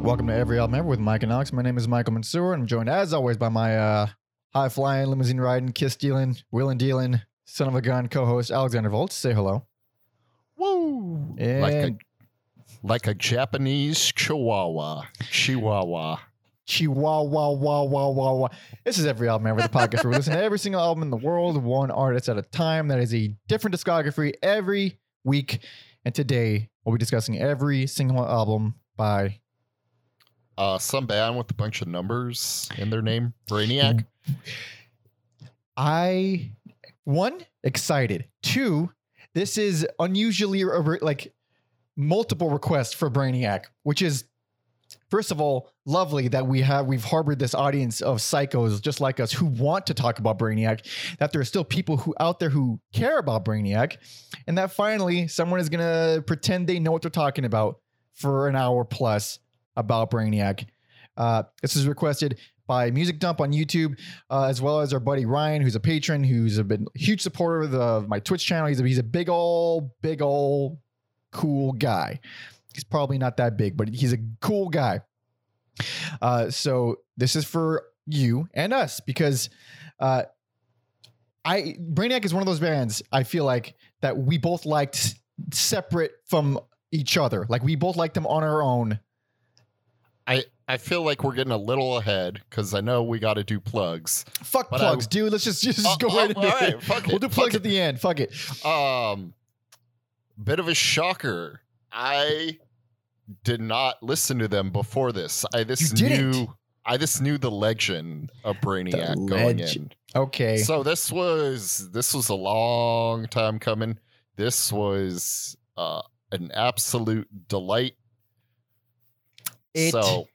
Welcome to Every Album Ever with Mike and Alex. My name is Michael Mansour, and I'm joined as always by my uh, high flying, limousine riding, kiss stealing, wheeling dealing, son of a gun co host Alexander Volts. Say hello. Woo! And Like a like a Japanese chihuahua. Chihuahua. Chihuahua, wah, wah, wah, wah, wah. This is Every Album Ever, the podcast where we listen to every single album in the world, one artist at a time. That is a different discography every week. And today we'll be discussing every single album by Uh, some band with a bunch of numbers in their name. Brainiac. I one excited. Two, this is unusually re- like multiple requests for Brainiac, which is first of all lovely that we have we've harbored this audience of psychos just like us who want to talk about Brainiac. That there are still people who out there who care about Brainiac, and that finally someone is gonna pretend they know what they're talking about for an hour plus about Brainiac. Uh, this is requested by Music Dump on YouTube, uh, as well as our buddy Ryan, who's a patron, who's a been huge supporter of, the, my Twitch channel. He's a, he's a big old, big old, cool guy. He's probably not that big, but he's a cool guy. Uh, so this is for you and us because uh, I Brainiac is one of those bands I feel like that we both liked separate from each other. Like we both liked them on our own. I I feel like we're getting a little ahead because I know we got to do plugs. Fuck But plugs, I- dude. Let's just just Uh, go uh, right into it. fuck We'll it, do plugs it. at the end. Fuck it. Um, bit of a shocker. I did not listen to them before this. I this knew. I just knew the legend of Brainiac going in. Okay. So this was this was a long time coming. This was uh, an absolute delight. It so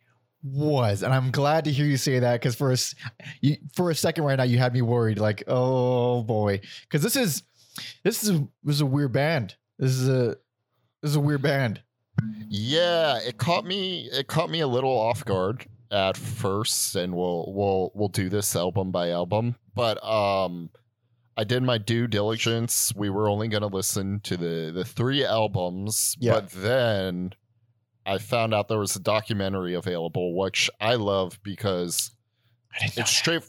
was, and I'm glad to hear you say that because for a you, for a second right now you had me worried. Like, oh boy, because this is this is a, this is a weird band. This is a this is a weird band. yeah, it caught me. It caught me a little off guard at first, and we'll we'll we'll do this album by album. But um, I did my due diligence. We were only going to listen to the the three albums, Yeah. but then I found out there was a documentary available, which I love because it's straight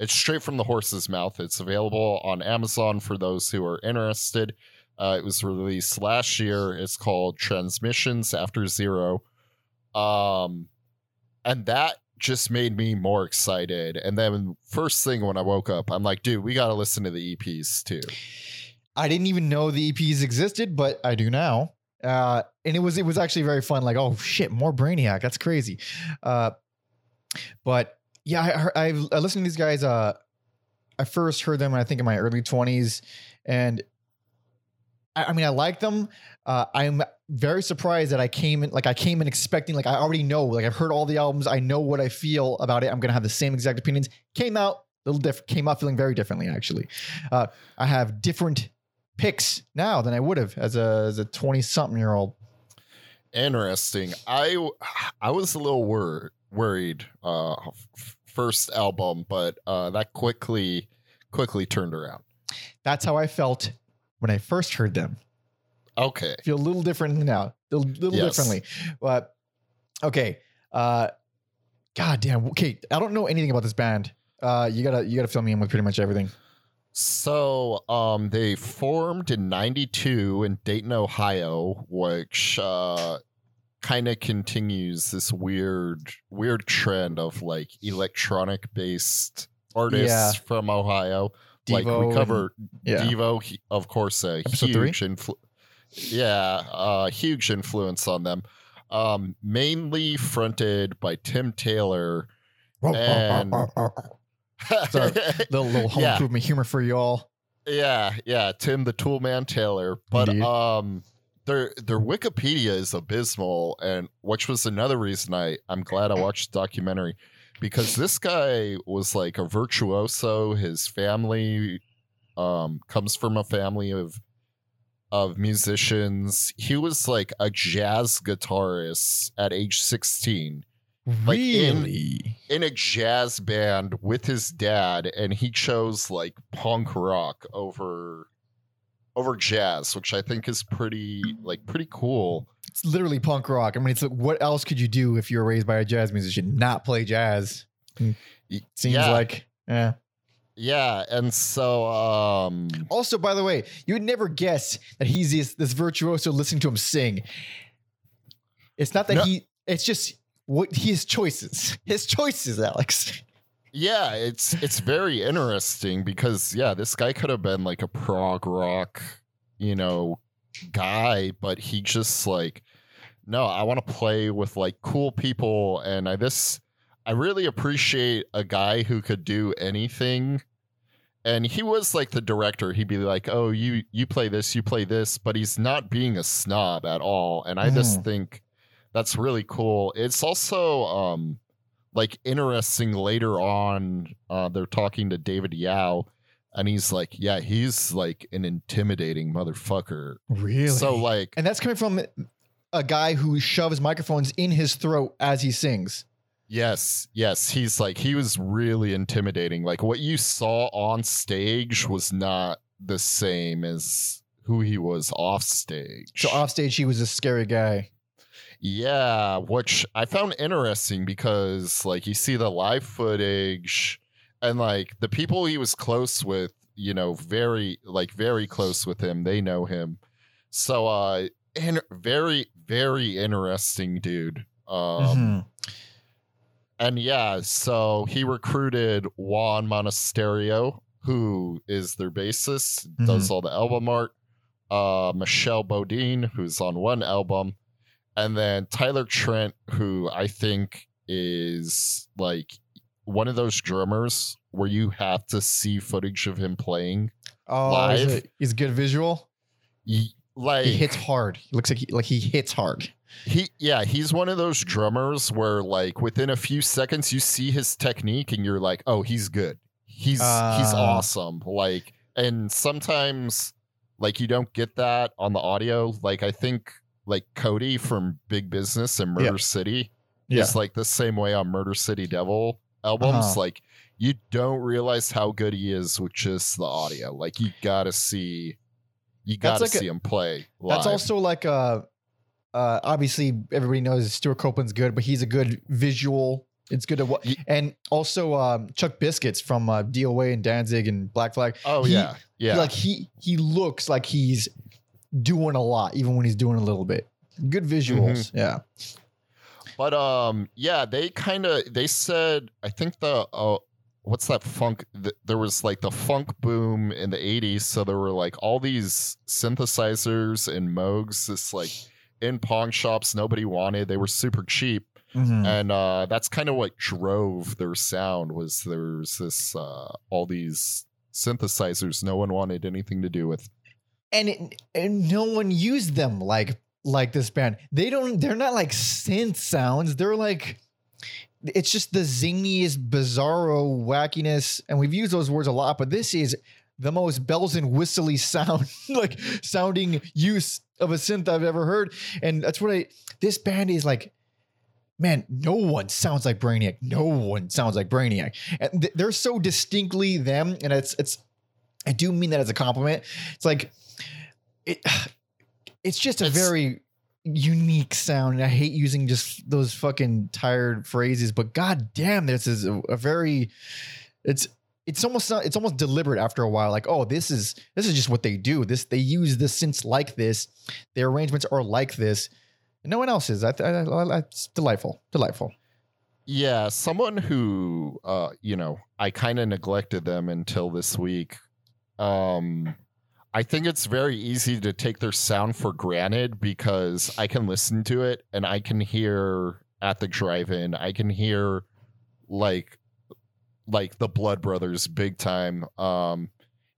it's straight from the horse's mouth. It's available on amazon for those who are interested. Uh, it was released last year. It's called transmissions after zero. Um and that just made me more excited. And then first thing when i woke up i'm like dude we gotta listen to the eps too. I didn't even know the EPs existed, but I do now. Uh, and it was it was actually very fun. Like, oh shit, more Brainiac. That's crazy. Uh, but yeah, I, I I listened to these guys. Uh, I first heard them, I think, in my early twenties, and I, I mean, I like them. Uh, I'm very surprised that I came in like I came in expecting like I already know like I've heard all the albums. I know what I feel about it. I'm gonna have the same exact opinions. Came out a little different. Came out feeling very differently actually. Uh, I have different picks now than I would have as a as a 20 something year old. interesting i i was a little wor- worried uh f- first album but uh that quickly quickly turned around That's how I felt when I first heard them. okay I feel a little different now, a little Yes. differently. But okay, uh, god damn. Okay, I don't know anything about this band. Uh, you gotta you gotta fill me in with pretty much everything. So, um, they formed in '92 in Dayton, Ohio, which uh, kind of continues this weird, weird trend of like electronic-based artists Yeah. from Ohio. like Devo we and- cover Yeah, Devo, he- of course, a Episode huge influ- Yeah, uh, huge influence on them. Um, mainly fronted by Tim Taylor. and- Sorry. little little home Yeah. improvement humor for you all. Yeah, yeah, Tim the Toolman Taylor. But Indeed. um their their Wikipedia is abysmal and which was another reason I I'm glad I watched the documentary because this guy was like a virtuoso. His family um comes from a family of of musicians. He was like a jazz guitarist at age 16 Like, in- really? in a jazz band with his dad and he chose like punk rock over over jazz which i think is pretty like pretty cool it's literally punk rock. I mean, it's like, what else could you do if you were raised by a jazz musician? Not play jazz. Y- Seems yeah. like, yeah. Yeah, and so um Also, by the way, you would never guess that he's this, this virtuoso listening to him sing. It's not that No. he. It's just what his choices. His choices, Alex. yeah, it's it's very interesting because yeah, this guy could have been like a prog rock, you know, guy, but he just like no, I want to play with like cool people and I this I really appreciate a guy who could do anything. And he was like the director. He'd be like, "Oh, you you play this, you play this," but he's not being a snob at all. And I just hmm. think that's really cool. It's also um like interesting later on uh they're talking to David Yow and he's like, "Yeah, he's like an intimidating motherfucker." Really? So like and that's coming from a guy who shoves microphones in his throat as he sings. Yes, yes. He's like he was really intimidating. Like what you saw on stage was not the same as who he was off stage. So off stage, he was a scary guy. Yeah, which I found interesting because like you see the live footage and like the people he was close with, you know, very like very close with him, they know him. So uh and very very interesting dude. Um Mhm. And yeah, so he recruited Juan Monasterio, who is their bassist, does all the album art. Uh, Michelle Bodine, who's on one album, and then Tyler Trent, who I think is like one of those drummers where you have to see footage of him playing. Oh, he's, Live. he's good visual. He, like He hits hard. He looks like he, like he hits hard. He yeah, he's one of those drummers where like within a few seconds you see his technique and you're like, "Oh, he's good. He's he's Ah. awesome." Like and sometimes like you don't get that on the audio. Like I think like Coady from Big Business and Murder Yeah. City Yeah. is like the same way on Murder City Devil albums. Uh-huh. Like you don't realize how good he is with just the audio. Like you got to see you gotta like a- see him play live. That's also like uh uh obviously everybody knows Stewart Copeland's good, but he's a good visual. It's good to watch. And also um Chuck Biscuits from uh DOA and Danzig and Black Flag. Oh he- yeah. Yeah. Like he he looks like he's doing a lot, even when he's doing a little bit. Good visuals. Mm-hmm. Yeah. But um, yeah, they kind of they said I think the uh, what's that funk? th- there was like the funk boom in the '80s, so there were like all these synthesizers and Moogs, this like in pawn shops nobody wanted. They were super cheap, Mhm. and uh, that's kind of what drove their sound. Was there was this uh, all these synthesizers no one wanted anything to do with. And it, and no one used them like like this band. They don't. They're not like synth sounds. They're like. It's just the zingiest, bizarro wackiness, and we've used those words a lot. But this is the most bells and whistly sound, like sounding use of a synth I've ever heard. And that's what I. This band is like. Man, no one sounds like Brainiac. No one sounds like Brainiac, and th- they're so distinctly them. And it's it's. I do mean that as a compliment. It's like it it's just a It's- very unique sound and i hate using just those fucking tired phrases but god damn this is a, a very it's it's almost not, it's almost deliberate after a while like oh this is this is just what they do this they use the synths like this their arrangements are like this and no one else is I, I, I, it's delightful delightful Yeah, someone who uh, you know, I kind of neglected them until this week. Um I think it's very easy to take their sound for granted because I can listen to it and I can hear at the drive-in, I can hear like like the Blood Brothers big time. Um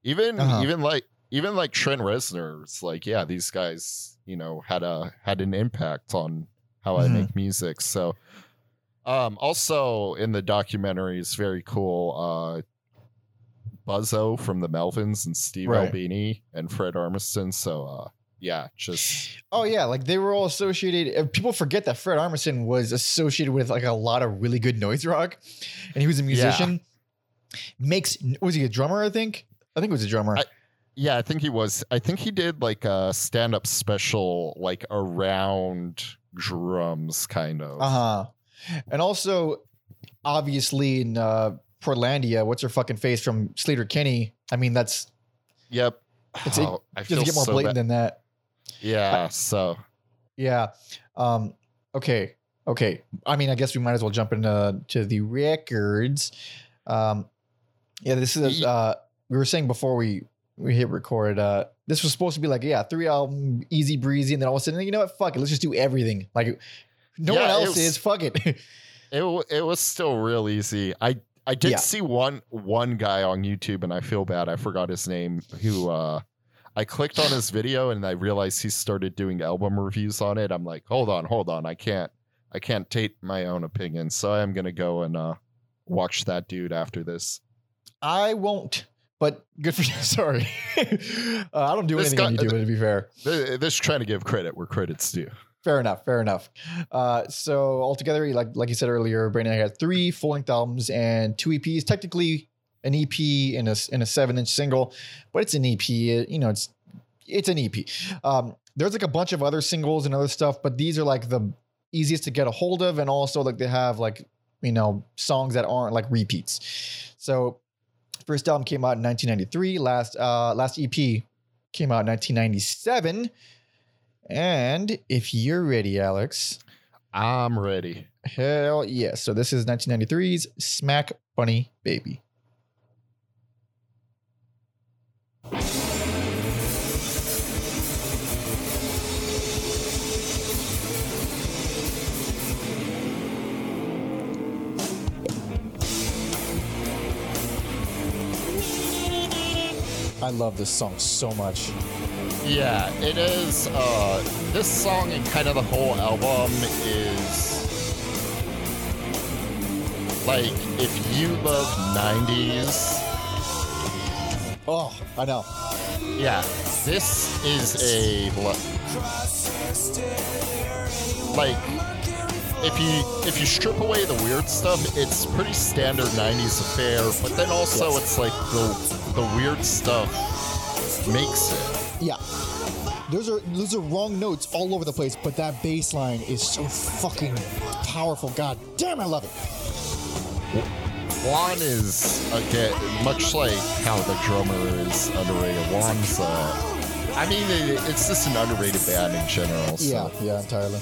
even Uh-huh. even like even like Trent Reznor, it's like, yeah, these guys, you know, had a had an impact on how I Mhm. make music. So um, also in the documentary is very cool. Uh, Buzzo from the Melvins and Steve Right. Albini and Fred Armisen. So uh, yeah, just Oh yeah, like they were all associated. People forget that Fred Armisen was associated with like a lot of really good noise rock, and he was a musician. Makes was he a drummer? I think. I think he was a drummer. I- Yeah, I think he was. I think he did like a stand up special like around drums, kind of. Uh huh. And also, obviously in uh, Portlandia, what's her fucking face from Sleater-Kinney? I mean, that's Yep. It's- Oh, I feel doesn't get more so blatant bad. than that. Yeah. So Yeah. Um. Okay. Okay. I mean, I guess we might as well jump into to the records. Um. Yeah. This is. Uh. We were saying before we we hit record. Uh. This was supposed to be like yeah, three album, easy breezy, and then all of a sudden, you know what? Fuck it. Let's just do everything. Like, no Yeah, one else was- is. Fuck it. it it was still real easy. I I did Yeah. see one one guy on YouTube, and I feel bad. I forgot his name. Who uh, I clicked on his video, and I realized he started doing album reviews on it. I'm like, hold on, hold on. I can't I can't take my own opinion, so I am gonna go and uh watch that dude after this. I won't. But good for you. Sorry. uh, I don't do This anything on guy- YouTube. To be fair. Th- This trying to give credit where credit's due. Fair enough. Fair enough. Uh, so altogether, like like you said earlier, Brainiac had three full length albums and two EPs. Technically, an EP and a and a seven inch single, but it's an EP. It- you know, it's it's an EP. Um, there's like a bunch of other singles and other stuff, but these are like the easiest to get a hold of, and also like they have like you know songs that aren't like repeats. So first album came out in 1993. Last uh, last EP came out in 1997. And if you're ready, Alex, I'm ready. hell yes. So this is 1993's Smack Bunny Baby. I love this song so much. Yeah, it is. Uh, this song and kind of the whole album is like if you love '90s. Oh, I know. Yeah, this is a like if you if you strip away the weird stuff, it's pretty standard '90s affair. But then also Yes. it's like the the weird stuff makes it. Yeah. Those are those are wrong notes all over the place, but that bass line is so fucking powerful. God damn, I love it. Juan is again much like how the drummer is underrated. Juan's, uh, I mean, it, it's just an underrated band in general. So. Yeah, yeah, entirely.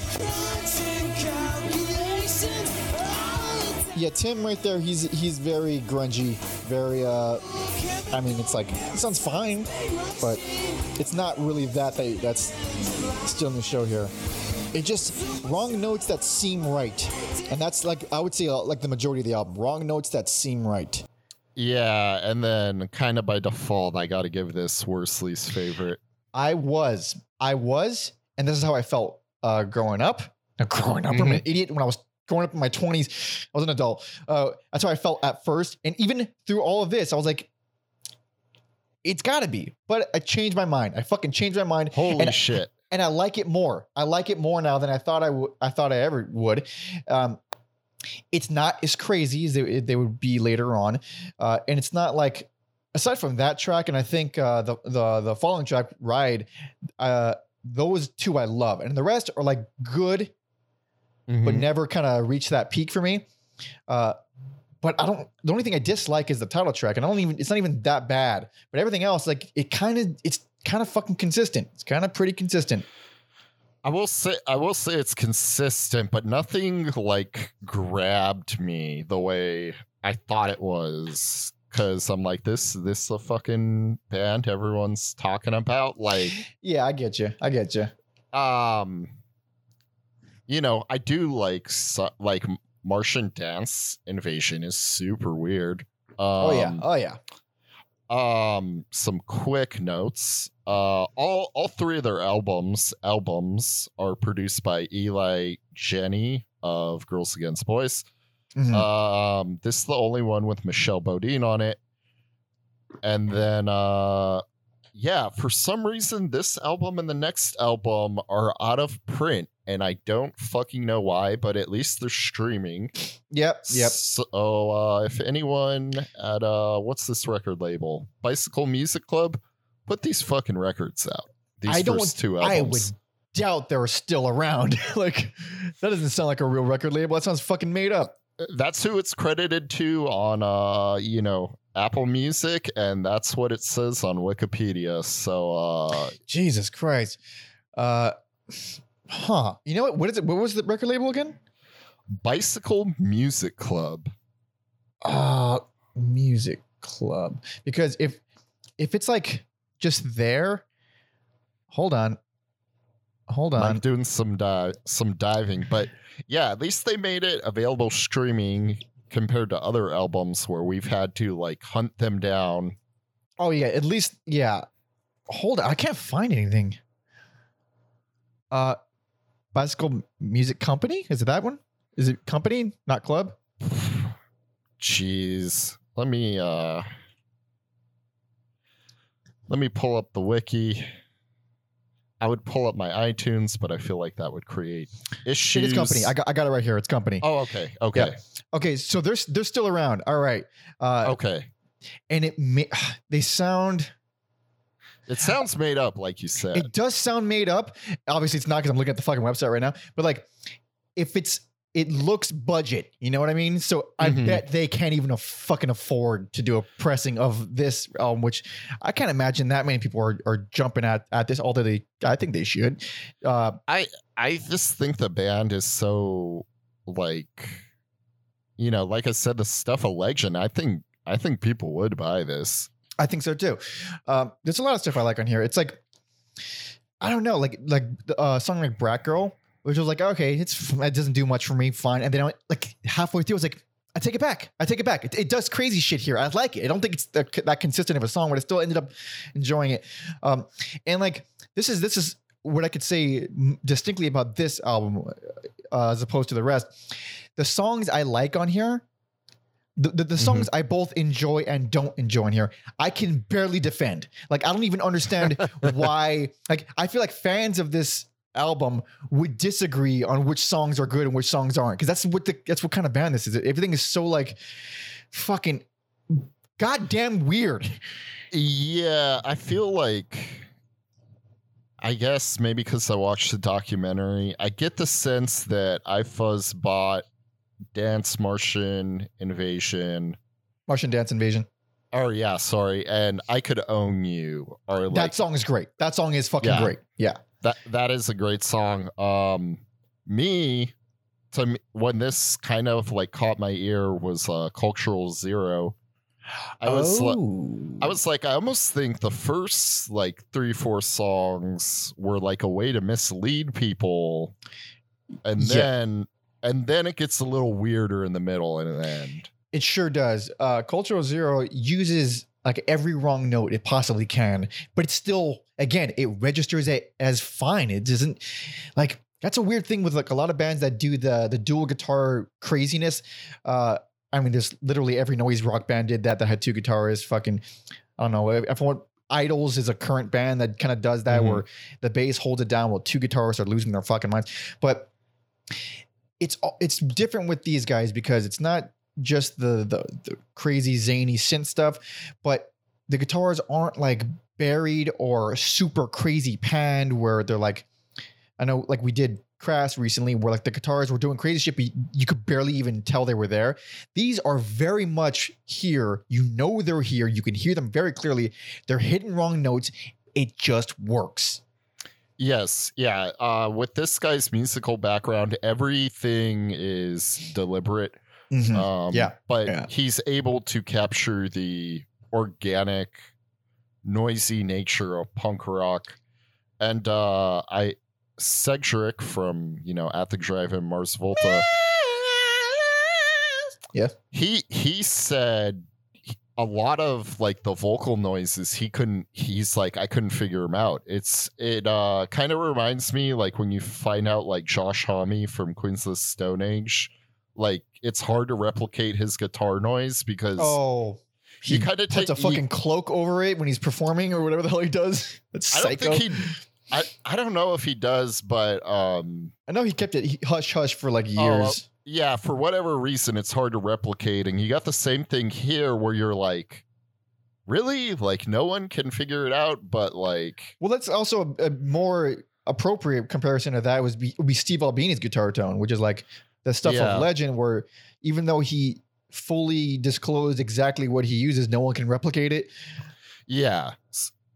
Yeah, Tim right there, he's he's very grungy, very uh I mean it's like it sounds fine, but it's not really that that that's still in the show here. It just wrong notes that seem right. And that's like I would say uh, like the majority of the album. Wrong notes that seem right. Yeah, and then kind of by default, I got to give this Worsley's favorite. I was, I was, and this is how I felt uh, growing up. Now, growing up, I'm an idiot. When I was growing up in my 20s, I was an adult. Uh, that's how I felt at first, and even through all of this, I was like, "It's got to be." But I changed my mind. I fucking changed my mind, Holy and, shit! and I like it more. I like it more now than I thought I would. I thought I ever would. Um, it's not as crazy as they, they would be later on, uh, and it's not like aside from that track, and I think uh, the the the following track, "Ride," uh, those two I love, and the rest are like good, but Mhm. never kind of reach that peak for me. Uh, but I don't. The only thing I dislike is the title track, and I don't even. It's not even that bad. But everything else, like it, kind of, it's kind of fucking consistent. It's kind of pretty consistent. I will say, I will say it's consistent, but nothing like grabbed me the way I thought it was. Cause I'm like this, this is a fucking band everyone's talking about. Like, Yeah, I get you. I get you. um you know i do like so, like martian dance invasion is super weird um, Oh yeah. Oh yeah. um some quick notes uh all all three of their albums albums are produced by Eli Janney of girls against boys Mhm. um, this is the only one with Michelle Bodine on it. And then uh yeah, for some reason this album and the next album are out of print and I don't fucking know why, but at least they're streaming. yep. Yep. So uh if anyone at uh what's this record label? Bicycle Music Club put these fucking records out. These I don't- first two I would doubt they're still around. like that doesn't sound like a real record label. That sounds fucking made up. That's who it's credited to on uh, you know, Apple Music, and that's what it says on Wikipedia. So uh Jesus Christ. Uh huh. You know what? What is it? What was the record label again? Bicycle Music Club. Uh music club. Because if if it's like just there, hold on. Hold on. I'm doing some di- some diving, but yeah, at least they made it available streaming compared to other albums where we've had to like hunt them down. Oh yeah, at least yeah. Hold on, I can't find anything. Uh Bicycle Music Company? Is it that one? Is it company, not club? Jeez. Let me uh let me pull up the wiki. I would pull up my iTunes, but I feel like that would create issues. It is company. I got I got it right here. It's company. oh, okay. Okay. Okay, so they're they're still around. All right. Uh Okay. and it ma- they sound It sounds made up, like you said. it does sound made up. Obviously it's not because I'm looking at the fucking website right now. But like if it's it looks budget, you know what I mean? So I Mhm. bet they can't even a- fucking afford to do a pressing of this album, which I can't imagine that many people are, are jumping at at this, although they I think they should. Uh I just think the band is so like you know, like I said, the stuff a legend. I think I think people would buy this. I think so too. Um, there's a lot of stuff I like on here. It's like I don't know, like like uh, song like Brat Girl, which was like okay, it's it doesn't do much for me, fine. And then I, like halfway through, I was like, I take it back. I take it back. It, it does crazy shit here. I like it. I don't think it's that, that consistent of a song, but I still ended up enjoying it. Um, and like this is this is what I could say distinctly about this album uh, as opposed to the rest. The songs I like on here. The, the, the songs mm-hmm. I both enjoy and don't enjoy in here, I can barely defend. Like, I don't even understand why. Like, I feel like fans of this album would disagree on which songs are good and which songs aren't, because that's what the that's what kind of band this is. Everything is so like fucking goddamn weird. Yeah, I feel like I guess maybe because I watched the documentary, I get the sense that iFuzz bought Dance Martian Invasion. Martian Dance Invasion. Oh yeah, sorry, and I could own you. Or like that song is great. That song is fucking Yeah. great. Yeah. that that is a great song. Um, me to me, when this kind of like caught my ear was uh, Cultural Zero. I was oh. I was like, I almost think the first like three, four songs were like a way to mislead people. And Yeah. then and then it gets a little weirder in the middle and the end. It sure does. Uh, Cultural Zero uses like every wrong note it possibly can, but it's still, again, it registers it as fine. It doesn't like that's a weird thing with like a lot of bands that do the the dual guitar craziness. Uh, I mean, there's literally every noise rock band did that that had two guitarists. Fucking, I don't know. If I want Idles is a current band that kind of does that, Mhm. where the bass holds it down while two guitarists are losing their fucking minds. But it's it's different with these guys because it's not just the the, the crazy zany synth stuff, but the guitars aren't like buried or super crazy panned where they're like, I know like we did Crass recently where like the guitars were doing crazy shit, but you, could barely even tell they were there. These are very much here. You know they're here. You can hear them very clearly. They're hitting wrong notes. It just works. Yes, yeah. Uh, with this guy's musical background, everything is deliberate. Mhm. Um, Yeah, but yeah. he's able to capture the organic, noisy nature of punk rock, and uh, I Cedric from you know at the drive-in Mars Volta. Yeah. he he said a lot of like the vocal noises he couldn't he's like i couldn't figure him out it's it uh kind of reminds me like when you find out like josh homme from queens of the stone age like it's hard to replicate his guitar noise because Oh, you he kind of take puts a fucking cloak over it when he's performing or whatever the hell he does. That's i don't psycho. think he I, I don't know if he does but um I know he kept it he- hush hush for like Oh, years. Yeah, for whatever reason, it's hard to replicate. And you got the same thing here where you're like, really like no one can figure it out but like Well, that's also a, a more appropriate comparison to that was be, would be Steve Albini's guitar tone, which is like the stuff Yeah. of Legend, where even though he fully disclosed exactly what he uses, no one can replicate it. yeah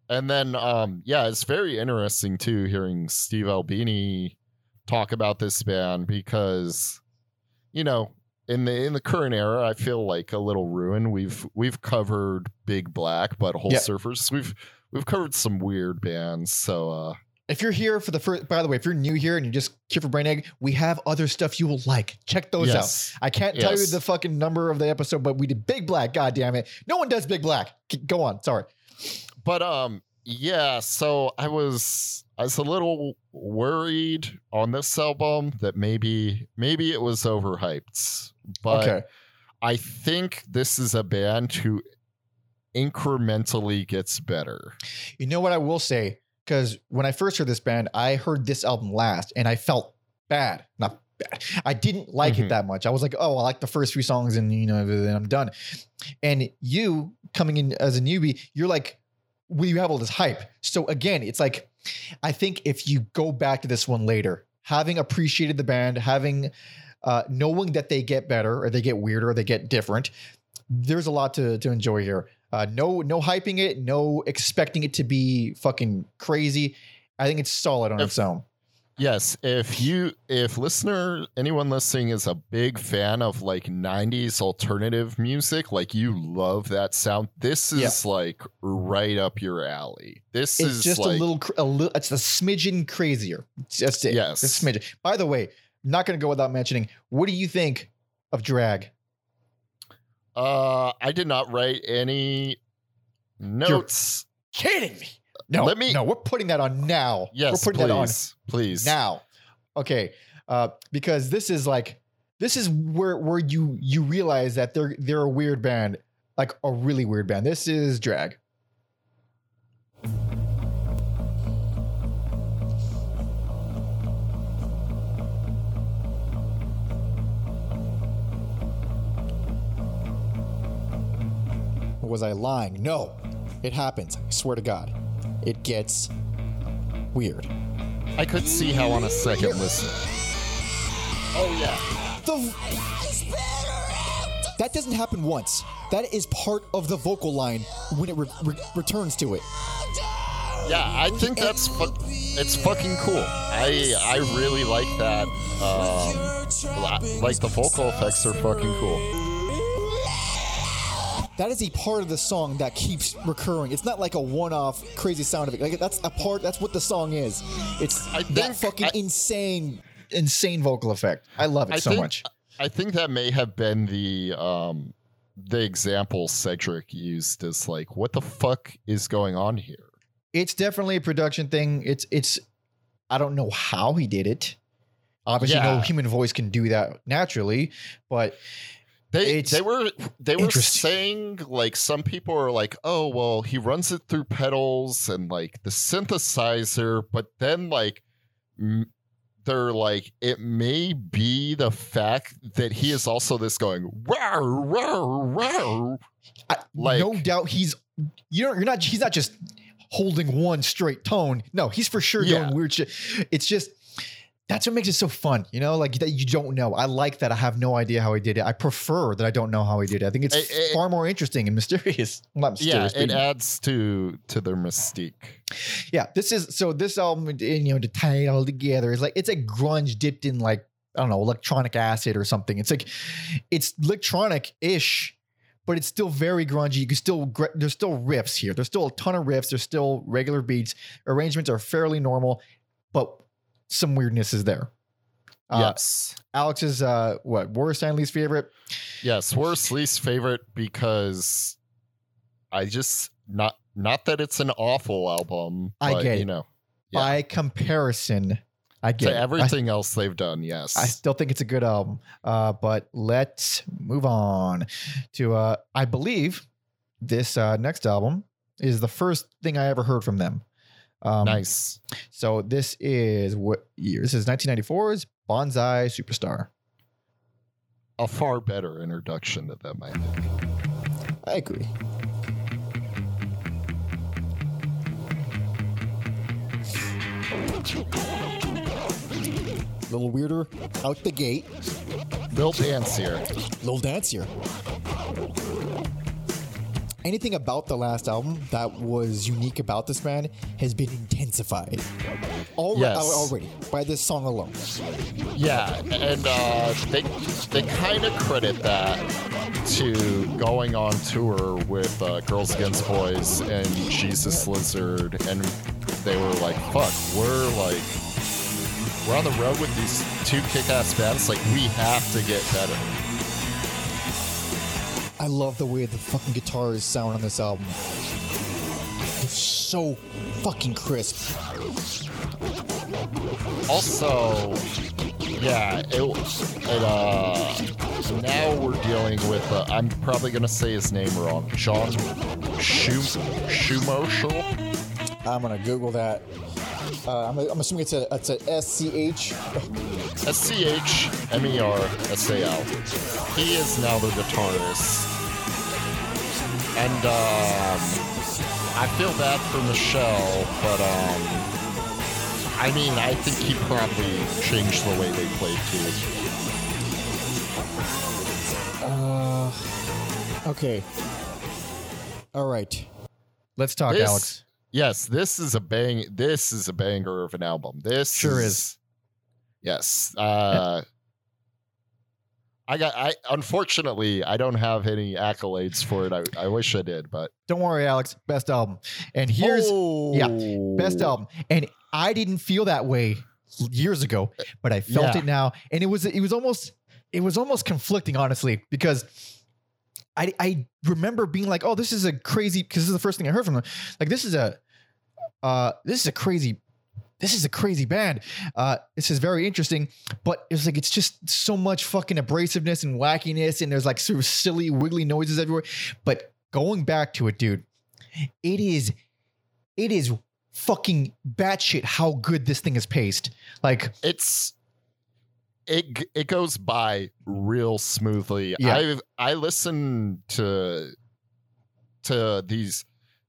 and then um yeah it's very interesting too hearing steve albini talk about this band because you know in the in the current era i feel like a little ruined we've we've covered big black but whole Yeah. surfers we've we've covered some weird bands so uh If you're here for the first, by the way, if you're new here and you're just here for Brainiac, we have other stuff you will like. Check those out. I can't tell you the fucking number of the episode, but we did Big Black. God damn it. No one does Big Black. Go on. Sorry. but um yeah so i was i was a little worried on this album that maybe maybe it was overhyped but okay. i think this is a band who incrementally gets better You know what I will say? Because when I first heard this band, I heard this album last and I felt bad. Not bad. I didn't like Mhm. it that much. I was like, oh, I like the first few songs and, you know, then I'm done. And you coming in as a newbie, you're like, you have all this hype. So again, it's like, I think if you go back to this one later, having appreciated the band, having uh, knowing that they get better or they get weirder or they get different, there's a lot to to enjoy here. Uh, no, no hyping it, no expecting it to be fucking crazy. I think it's solid on If- its own. Yes if you if listener anyone listening is a big fan of like 90s alternative music like you love that sound this is like right up your alley this It's is just like a little, a little. It's a smidgen crazier. Just it. Yes. a smidgen. By the way, not going to go without mentioning. What do you think of drag? uh i did not write any notes Kidding me? No, Let me- No, we're putting that on now. yes we're putting that on please please. now. Okay uh because this is like this is where where you you realize that they're they're a weird band like a really weird band. This is drag. Was i lying? No it happens i swear to god it gets weird i could see how on a second listen oh yeah The that doesn't happen once. That is part of the vocal line when it re- re- returns to it. Yeah, I think that's fu- it's fucking cool. I I really like that. Um, like the vocal effects are fucking cool. That is a part of the song that keeps recurring. It's not like a one-off crazy sound of it. Like that's a part. That's what the song is. It's I that fucking I- insane, insane vocal effect. I love it I so think- much. I think that may have been the um the example Cedric used as like, what the fuck is going on here? It's definitely a production thing. It's it's. I don't know how he did it. Obviously, no human voice can do that naturally, but They It's they were they were saying like some people are like, oh well, he runs it through pedals and like the synthesizer, but then like m- they're like it may be the fact that he is also this going wow wow wow. Like- no doubt he's you know you're not he's not just holding one straight tone. No, he's for sure Yeah. doing weird shit. It's just that's what makes it so fun, you know, like that you don't know. I like that I have no idea how he did it. I prefer that I don't know how he did it. I think it's It- it- far more interesting and mysterious. Well, not Yeah, it adds to to their mystique. yeah. This is so this album, you know, to tie it all together is like it's a grunge dipped in like I don't know electronic acid or something. It's like it's electronic ish, but it's still very grungy. You can still there's still riffs here. There's still a ton of riffs. There's still regular beats. Arrangements are fairly normal, but some weirdness is there. Uh, yes. Alex's uh, what Warren Stanley's favorite. Yes, worst least favorite because I just not not that it's an awful album, I but get you know, Yeah. By comparison, I get to it. I- everything else they've done. Yes, I still think it's a good album. Uh, but let's move on to uh, I believe this uh, next album is the first thing I ever heard from them. Um, nice. So this is what year? This is 1994's Bonsai Superstar. A far better introduction than that might have. I agree. Little weirder out the gate. Little dancier. Little dancier. Anything about the last album that was unique about this band has been intensified. Al- Yes. Already by this song alone. Yeah, and uh, they they kind of credit that to going on tour with uh, Girls Against Boys and Jesus Lizard, and they were like, "Fuck, we're like." We're on the road with these two kick-ass bands. Like we have to get better. I love the way the fucking guitars sound on this album. They're so fucking crisp. Also, yeah, it, it uh, now we're dealing with. Uh, I'm probably gonna say his name wrong. John Schum. I'm gonna Google that. Uh, I'm, I'm assuming it's a it's a S C H. S C H M E R S A L. He is now the guitarist. And um, I feel bad for Michelle, but um, I mean, I think he probably changed the way they played too. Uh, okay. All right. Let's talk, This- Alex. Yes, this is a bang. This is a banger of an album. This Sure is. is. Yes. Uh, I got. I unfortunately I don't have any accolades for it. I, I wish I did, but Don't worry, Alex. Best album. And here's yeah, best Oh. album. And I didn't feel that way years ago, but I felt Yeah. it now. And it was it was almost it was almost conflicting, honestly, because I I remember being like, oh, this is a crazy because this is the first thing I heard from them. Like this is a uh this is a crazy this is a crazy band. Uh, this is very interesting, but it's like it's just so much fucking abrasiveness and wackiness, and there's like sort of silly, wiggly noises everywhere. But going back to it, dude, it is, it is fucking batshit how good this thing is paced. Like, it's it it goes by real smoothly. Yeah. I I listened to to these.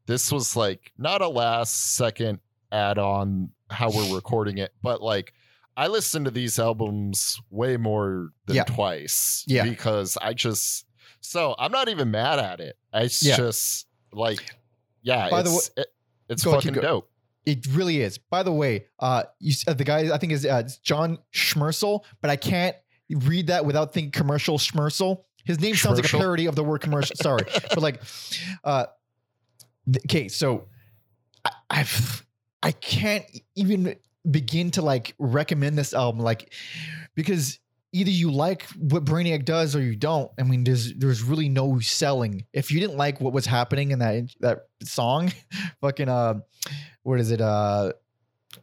This was like not a last second add on how we're recording it, but like I listen to these albums way more than Yeah. twice. Yeah. because I just so I'm not even mad at it. It's Yeah. just like yeah, By the it's it, it's fucking dope. it really is. By the way, uh, you uh, the guy I think is uh, John Schmersal, but I can't read that without thinking commercial Schmersal. His name sounds like a parody of the word commercial. Sorry, but like, uh, okay, so I, I've I can't even begin to like recommend this album, like because either you like what Brainiac does or you don't. I mean, there's there's really no selling. If you didn't like what was happening in that that song, fucking uh, what is it? Uh,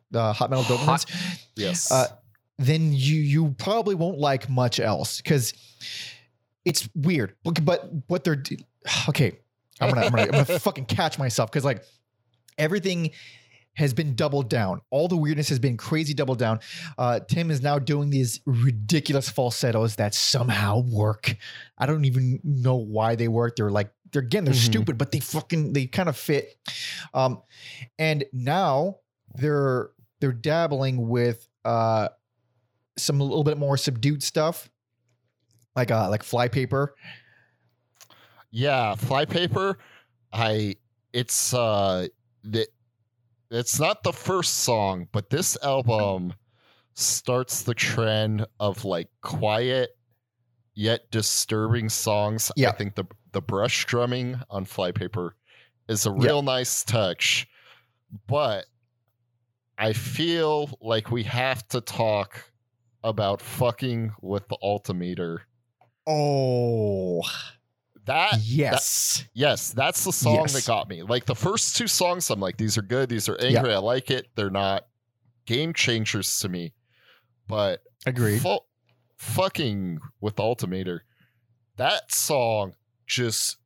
the Hot Metal Hot-. Yes. Uh, then you you probably won't like much else because it's weird. But, but what they're okay, I'm gonna I'm gonna, I'm gonna fucking catch myself because like everything has been doubled down. All the weirdness has been crazy doubled down. Uh, Tim is now doing these ridiculous falsettos that somehow work. I don't even know why they work. They're like they're again they're Mhm. stupid, but they fucking they kind of fit. Um, and now they're they're dabbling with uh some a little bit more subdued stuff like uh like flypaper Yeah, flypaper. I it's uh the, it's not the first song, but this album starts the trend of like quiet yet disturbing songs. Yeah. I think the the brush drumming on flypaper is a real nice touch, but I feel like we have to talk about fucking with the altimeter. oh That yes Yes, that's the song Yes. that got me. Like the first two songs, I'm like, these are good. These are angry. I like it. They're not game changers to me. But agreed fu- fucking with Altimeter, that song just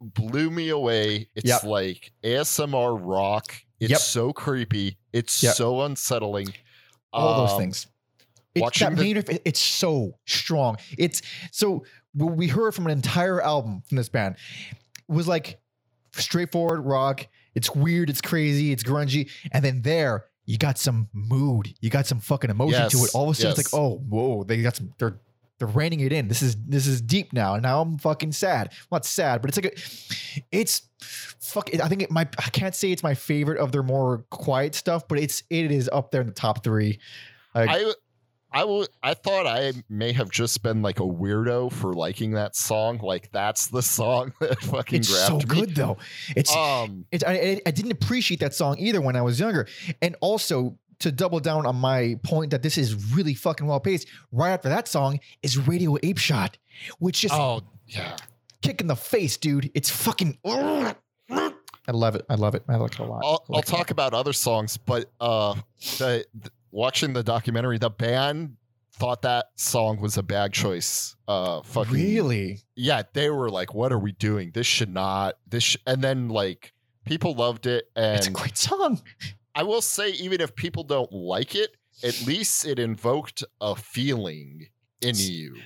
blew me away. It's Yep. like ASMR rock. It's Yep. so creepy. It's Yep. so unsettling. all those Um, things it's that the- main it's so strong it's so what we heard from an entire album from this band was like straightforward rock it's weird it's crazy it's grungy and then there you got some mood, you got some fucking emotion to it. All of a sudden, it's like, oh, whoa, they got some. They're they're reining it in. This is this is deep now. Now I'm fucking sad. Well, not sad, but it's like a, it's fuck. I think it might. I can't say it's my favorite of their more quiet stuff, but it's it is up there in the top three. Like, I I will I thought I may have just been like a weirdo for liking that song. Like that's the song that fucking it's so grabbed me. good though. It's Um It's, I, I- didn't appreciate that song either when I was younger. And also to double down on my point that this is really fucking well paced, right after that song is Radio Ape Shot, which just oh yeah. kick in the face, dude. It's fucking. I love it. I love it. I like it a lot. I'll, I'll like lot. talk about other songs, but uh the, the watching the documentary, the band thought that song was a bad choice. Uh fucking Really? yeah, they were like, "What are we doing? This should not. This." Sh-. And then like people loved it, and It's a great song. I will say, even if people don't like it, at least it invoked a feeling in you.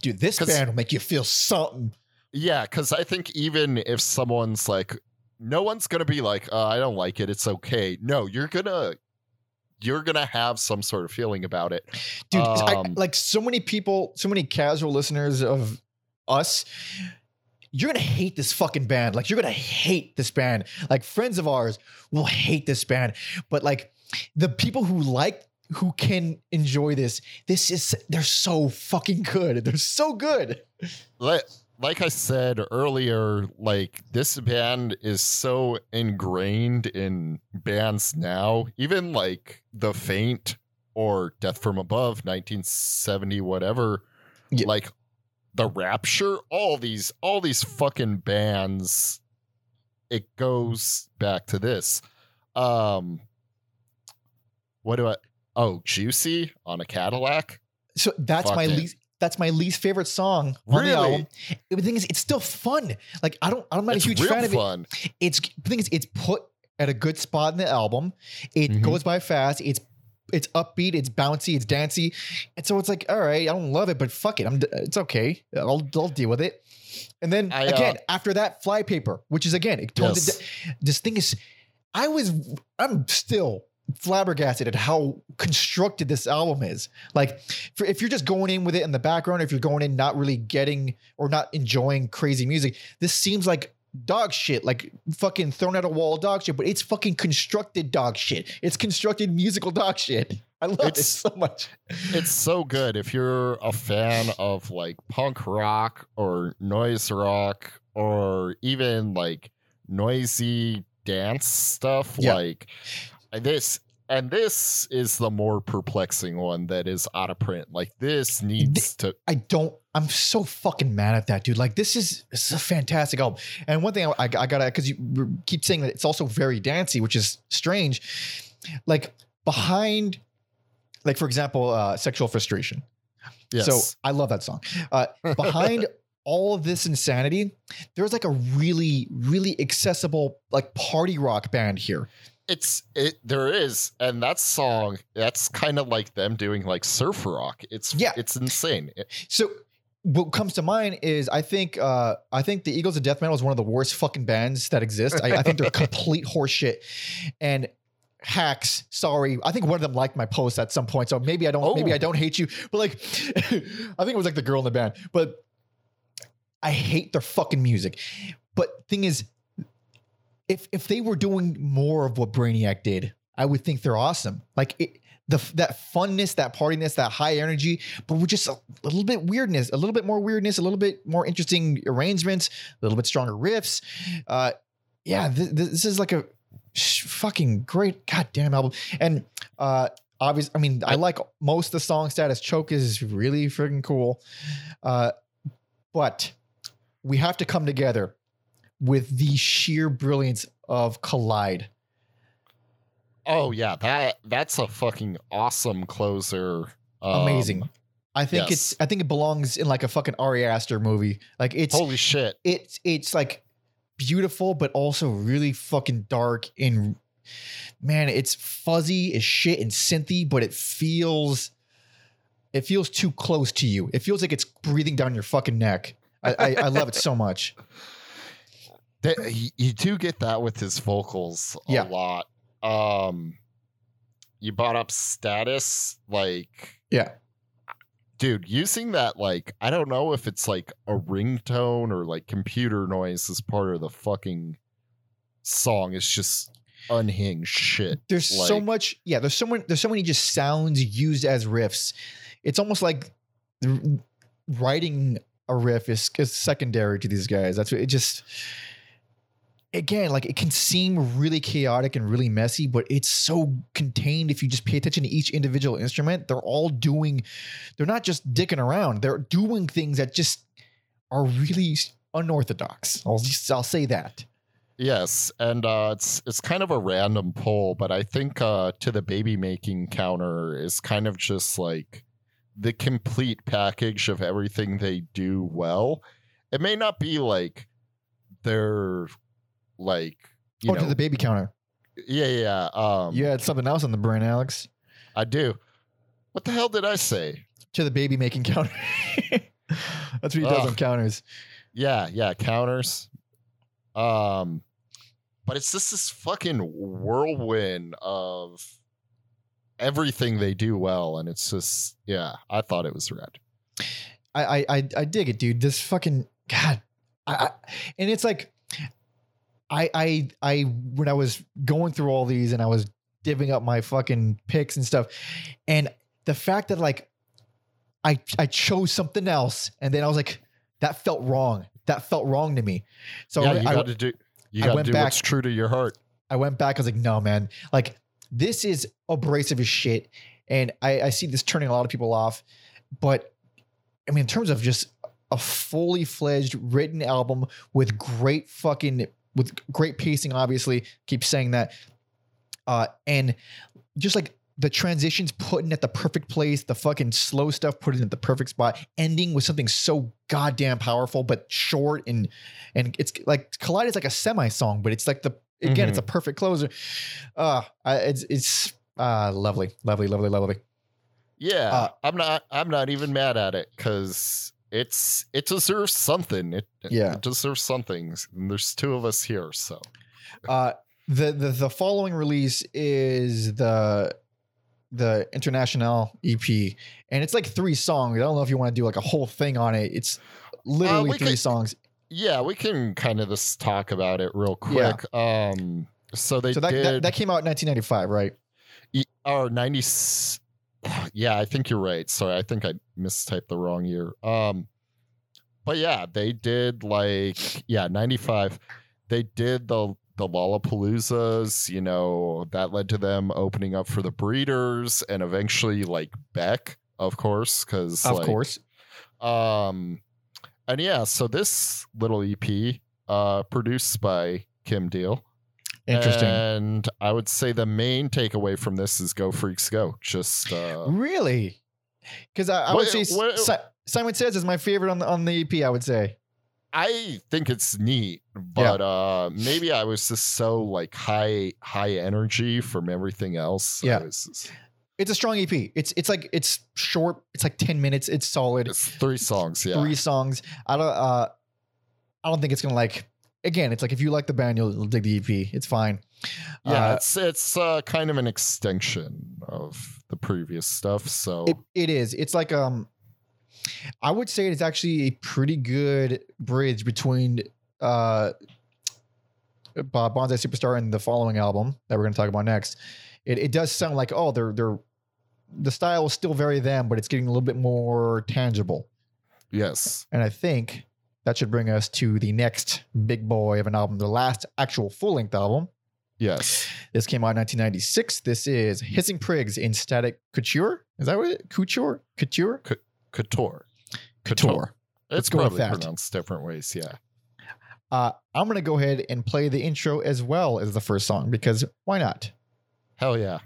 Dude, this band will make you feel something. Yeah, because I think even if someone's like, no one's gonna be like, uh, "I don't like it. It's okay." No, you're gonna. You're gonna have some sort of feeling about it. dude I- Um, like so many people so many casual listeners of us you're gonna hate this fucking band. Like you're gonna hate this band. Like friends of ours will hate this band. But like the people who like who can enjoy this this is they're so fucking good. They're so good like I said earlier, like this band is so ingrained in bands now, even like The Faint or Death from Above, 1970, whatever. Yeah. Like The Rapture, all these, all these fucking bands. It goes back to this. Um, what do I? Oh, Juicy on a Cadillac. so that's Fuck my it. least that's my least favorite song on the Really? album. The thing is, it's still fun. Like I don't, I'm not it's a huge fan of it. fun. it's the thing is it's put at a good spot in the album. It Mhm. goes by fast. It's it's upbeat. It's bouncy. It's dancey. And so it's like, all right, I don't love it, but fuck it. I'm it's okay. I'll I'll deal with it. And then I, uh, again, after that, Flypaper, which is again, it tones Yes. it this thing is. I was I'm still flabbergasted at how constructed this album is. Like, for, if you're just going in with it in the background, if you're going in not really getting or not enjoying crazy music, this seems like dog shit, like fucking thrown at a wall dog shit. But it's fucking constructed dog shit. It's constructed musical dog shit. I love it It's- so much. it's so good if you're a fan of like punk rock or noise rock or even like noisy dance stuff Yeah. like this and this is the more perplexing one that is out of print like this needs to I don't. I'm so fucking mad at that, dude. Like this is this is a fantastic album. And one thing I, I, I gotta because you keep saying that it's also very dancey, which is strange. Like behind, like for example, uh, sexual frustration. yes So I love that song. Uh, behind all of this insanity, there's like a really, really accessible like party rock band here. It's it there is and that song that's kind of like them doing like surf rock it's Yeah. it's insane It- So what comes to mind is I think uh, I think the Eagles of Death Metal is one of the worst fucking bands that exist. I, I think they're complete horseshit. And hacks, sorry, I think one of them liked my post at some point, so maybe I don't maybe Oh. I don't hate you, but like I think it was like the girl in the band, but I hate their fucking music. But thing is, if if they were doing more of what Brainiac did, I would think they're awesome. Like it, the that funness, that partiness, that high energy, but with just a, a little bit weirdness, a little bit more weirdness, a little bit more interesting arrangements, a little bit stronger riffs. Uh, yeah, th- th- this is like a sh- fucking great goddamn album. And uh, obviously, I mean, I, like most of the song. Status Choke is really freaking cool. Uh, but we have to come together with the sheer brilliance of Collide. oh yeah that that's a fucking awesome closer Um, Amazing. I think it's. I think it belongs in like a fucking Ari Aster movie. Like it's holy shit it's it's like beautiful but also really fucking dark and man, it's fuzzy as shit and synthy, but it feels it feels too close to you. It feels like it's breathing down your fucking neck. I, I, I love it so much. You, do get that with his vocals a Yeah. lot. Um, you brought up status, like Yeah. dude, using that like I don't know if it's like a ringtone or like computer noise as part of the fucking song. It's just unhinged shit. There's so much. Yeah. There's so many. There's so many just sounds used as riffs. It's almost like writing a riff is, is secondary to these guys. That's what it just. Again, like it can seem really chaotic and really messy, but it's so contained if you just pay attention to each individual instrument. They're all doing, they're not just dicking around. They're doing things that just are really unorthodox. I'll just, I'll say that. Yes, and uh, it's it's kind of a random poll, but I think uh, to the baby making counter is kind of just like the complete package of everything they do well. It may not be like they're like you oh, know to the baby counter. yeah yeah um You had something else on the brain, Alex. I do. What the hell did I say? To the baby making counter. That's what he does on counters. Yeah, yeah, counters. Um, but it's just this fucking whirlwind of everything they do well, and it's just yeah. I thought it was rad. I I I, I dig it, dude. This fucking God. I, I and it's like I I I when I was going through all these and I was divvying up my fucking picks and stuff, and the fact that like I I chose something else and then I was like, that felt wrong. That felt wrong to me. So yeah, I, you I- got to do. You got to went do back- what's true to your heart. I went back. I was like, no, man. Like this is abrasive as shit, and I, I see this turning a lot of people off. But I mean, in terms of just a fully fledged written album with great fucking with great pacing, obviously, keep saying that, uh, and just like the transitions putting at the perfect place, the fucking slow stuff putting at the perfect spot, ending with something so goddamn powerful but short and and it's like Collide is like a semi song, but it's like the again, it's a perfect closer. Uh it's it's uh lovely, lovely, lovely, lovely. Yeah, Uh, I'm not. I'm not even mad at it because it's it deserves something. It Yeah. it deserves something. And there's two of us here, so Uh the the the following release is the the International EP, and it's like three songs. I don't know if you want to do like a whole thing on it. It's literally Uh, three songs. yeah, we can kind of just talk about it real Yeah. quick. Um, so they So that, did that that came out in 1995, right? Or 90 s- yeah i think you're right sorry i think i mistyped the wrong year um but yeah they did like yeah 95 they did the the lollapaloozas you know that led to them opening up for the breeders and eventually like beck of course because Of course. um and yeah so this little ep uh produced by kim deal Interesting. and I would say the main takeaway from this is go freaks go. Just uh really? Because I, I would What- say what- Si- Simon Says is my favorite on the on the EP. I would say. I think it's neat, but uh maybe I was just so like high high energy from everything else. Yeah. just- It's a strong EP. It's it's like it's short. It's like ten minutes. It's solid. it's three songs, yeah. Three songs. I don't. Uh, I don't think it's gonna like. Again, it's like if you like the band, you'll, you'll dig the EP. It's fine. yeah, Uh, it's it's uh kind of an extension of the previous stuff. So It, it is. It's like um, I would say it's actually a pretty good bridge between uh, Bob Bonsai Superstar and the following album that we're going to talk about next. It it does sound like oh they're they're the style is still very them, but it's getting a little bit more tangible. yes. And I think that should bring us to the next big boy of an album, the last actual full length album. Yes. This came out in 1996. This is Hissing Prigs in Static Couture. Is that what it? Couture? Couture? Couture. Couture. Let's It's probably pronounced different ways, yeah. Uh, I'm going to go ahead and play the intro as well as the first song because why not? Hell yeah.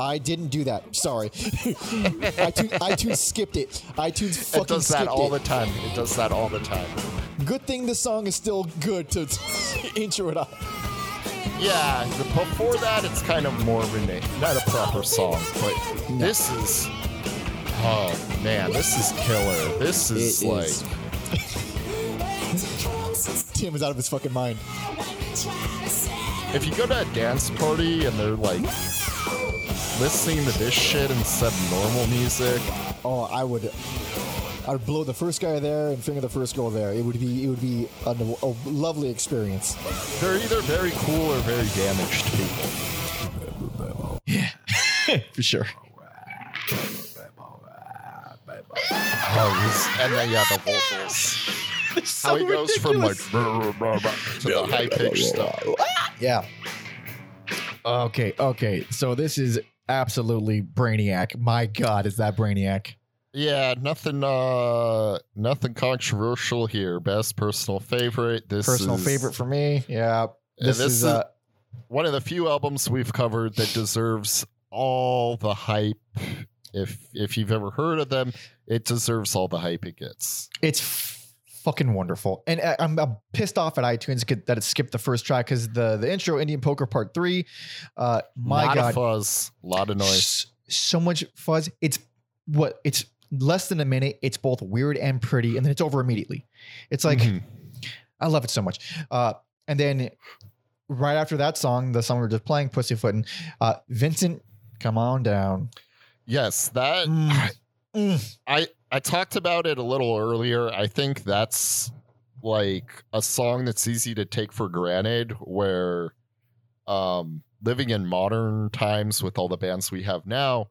I didn't do that. Sorry. iTunes, iTunes skipped it. iTunes fucking It does that all it. the time. It does that all the time. Good thing the song is still good to intro it up. Yeah, before that, it's kind of more of a not a proper song, but this is. Oh man, this is killer. This is It like is. Tim is out of his fucking mind. if you go to a dance party and they're like listening to this shit instead of normal music, Oh, I would. I'd blow the first guy there and finger the first girl there. It would be it would be a, a lovely experience. they're either very cool or very damaged people. Yeah, for sure. Oh, he's- and then yeah, the vocals. How he goes from like brr, brr, brr, to the high pitched stuff. Yeah. Okay, okay. So this is absolutely Brainiac. My God, is that Brainiac? Yeah, nothing uh nothing controversial here. Best personal favorite. This Personal is favorite for me. Yeah. This, this is, is- uh one of the few albums we've covered that deserves all the hype. If if you've ever heard of them, it deserves all the hype it gets. it's fucking wonderful. And I- I'm, I'm pissed off at iTunes that it skipped the first track because the the intro Indian Poker Part Three. Uh, my lot God, of fuzz, a lot of noise. so much fuzz. It's what it's less than a minute. It's both weird and pretty, and then it's over immediately. It's like Mhm. I love it so much. Uh, and then right after that song, the song we were just playing, Pussyfootin', uh, Vincent, come on down. yes, that Mm. Mm. I I talked about it a little earlier. I think that's like a song that's easy to take for granted where um living in modern times with all the bands we have now,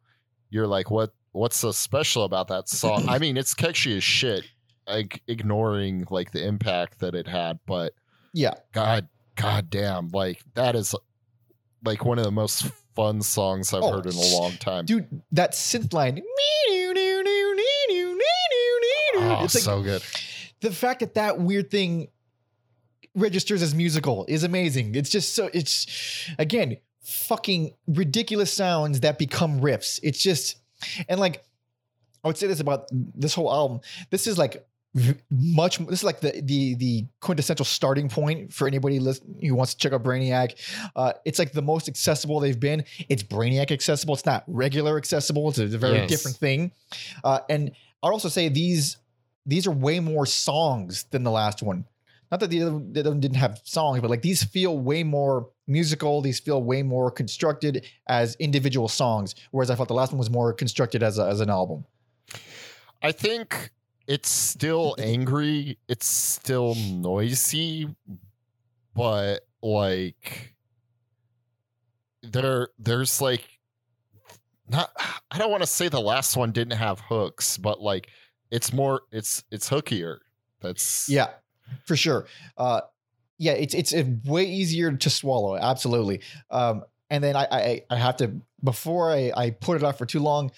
you're like what what's so special about that song? I mean, it's catchy as shit. Like ignoring like the impact that it had, but Yeah. god god damn, like that is like one of the most fun songs I've Oh, heard in a long time. Dude, that synth line. Oh, It's like so good. the fact that that weird thing registers as musical is amazing. It's just so it's again fucking ridiculous sounds that become riffs. It's just and like I would say this about this whole album. This is like much. This is like the the the quintessential starting point for anybody listen, who wants to check out Brainiac. Uh, it's like the most accessible they've been. It's Brainiac accessible. It's not regular accessible. It's a very Yes. different thing. Uh, and I'll also say these these are way more songs than the last one. Not that the other, didn't have songs, but like these feel way more musical. These feel way more constructed as individual songs, whereas I thought the last one was more constructed as a, as an album. I think it's still angry. It's still noisy, but like there there's like not I don't want to say the last one didn't have hooks, but like it's more it's it's hookier. That's Yeah, for sure. Uh, yeah, it's it's way easier to swallow. Absolutely. Um, and then I, I I have to before I I put it off for too long.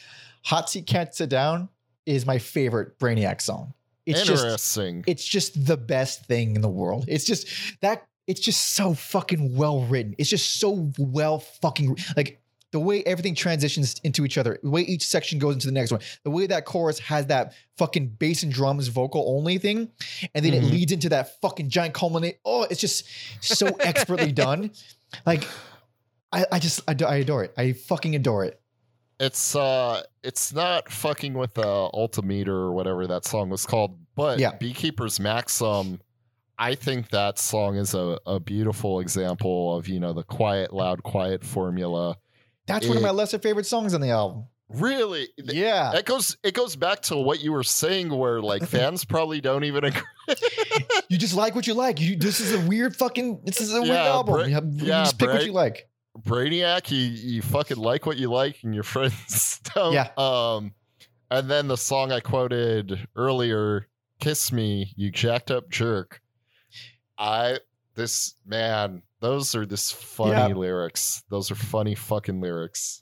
Hot seat can't sit down is my favorite Brainiac song. It's just interesting. it's just the best thing in the world. It's just that it's just so fucking well written. It's just so well fucking like the way everything transitions into each other, the way each section goes into the next one, the way that chorus has that fucking bass and drums vocal only thing, and then Mhm. it leads into that fucking giant culminate. Oh, it's just so expertly done. Like I, I just I, I adore it. I fucking adore it. it's uh it's not fucking with the altimeter or whatever that song was called but Yeah. beekeeper's maxim i think that song is a, a beautiful example of you know the quiet loud quiet formula That's one of my lesser favorite songs on the album. really Yeah. that goes it goes back to what you were saying where like fans probably don't even agree You just like what you like. You this is a weird fucking this is a weird album. Bra- you, have, you just pick what you like. brainiac you, you fucking like what you like and your friends don't Yeah. um and then the song i quoted earlier kiss me you jacked up jerk i this man those are this funny lyrics those are funny fucking lyrics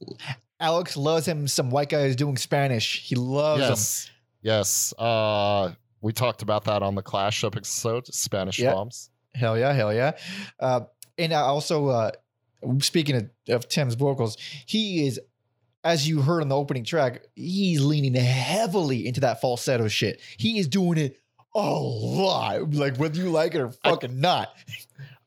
Alex loves him some white guys doing Spanish. He loves them. yes yes uh we talked about that on the clash episode spanish bombs Hell yeah, hell yeah. Uh, and I also uh, speaking of, of Tim's vocals, he is as you heard on the opening track, he's leaning heavily into that falsetto shit. He is doing it a lot. Like whether you like it or I- fucking not.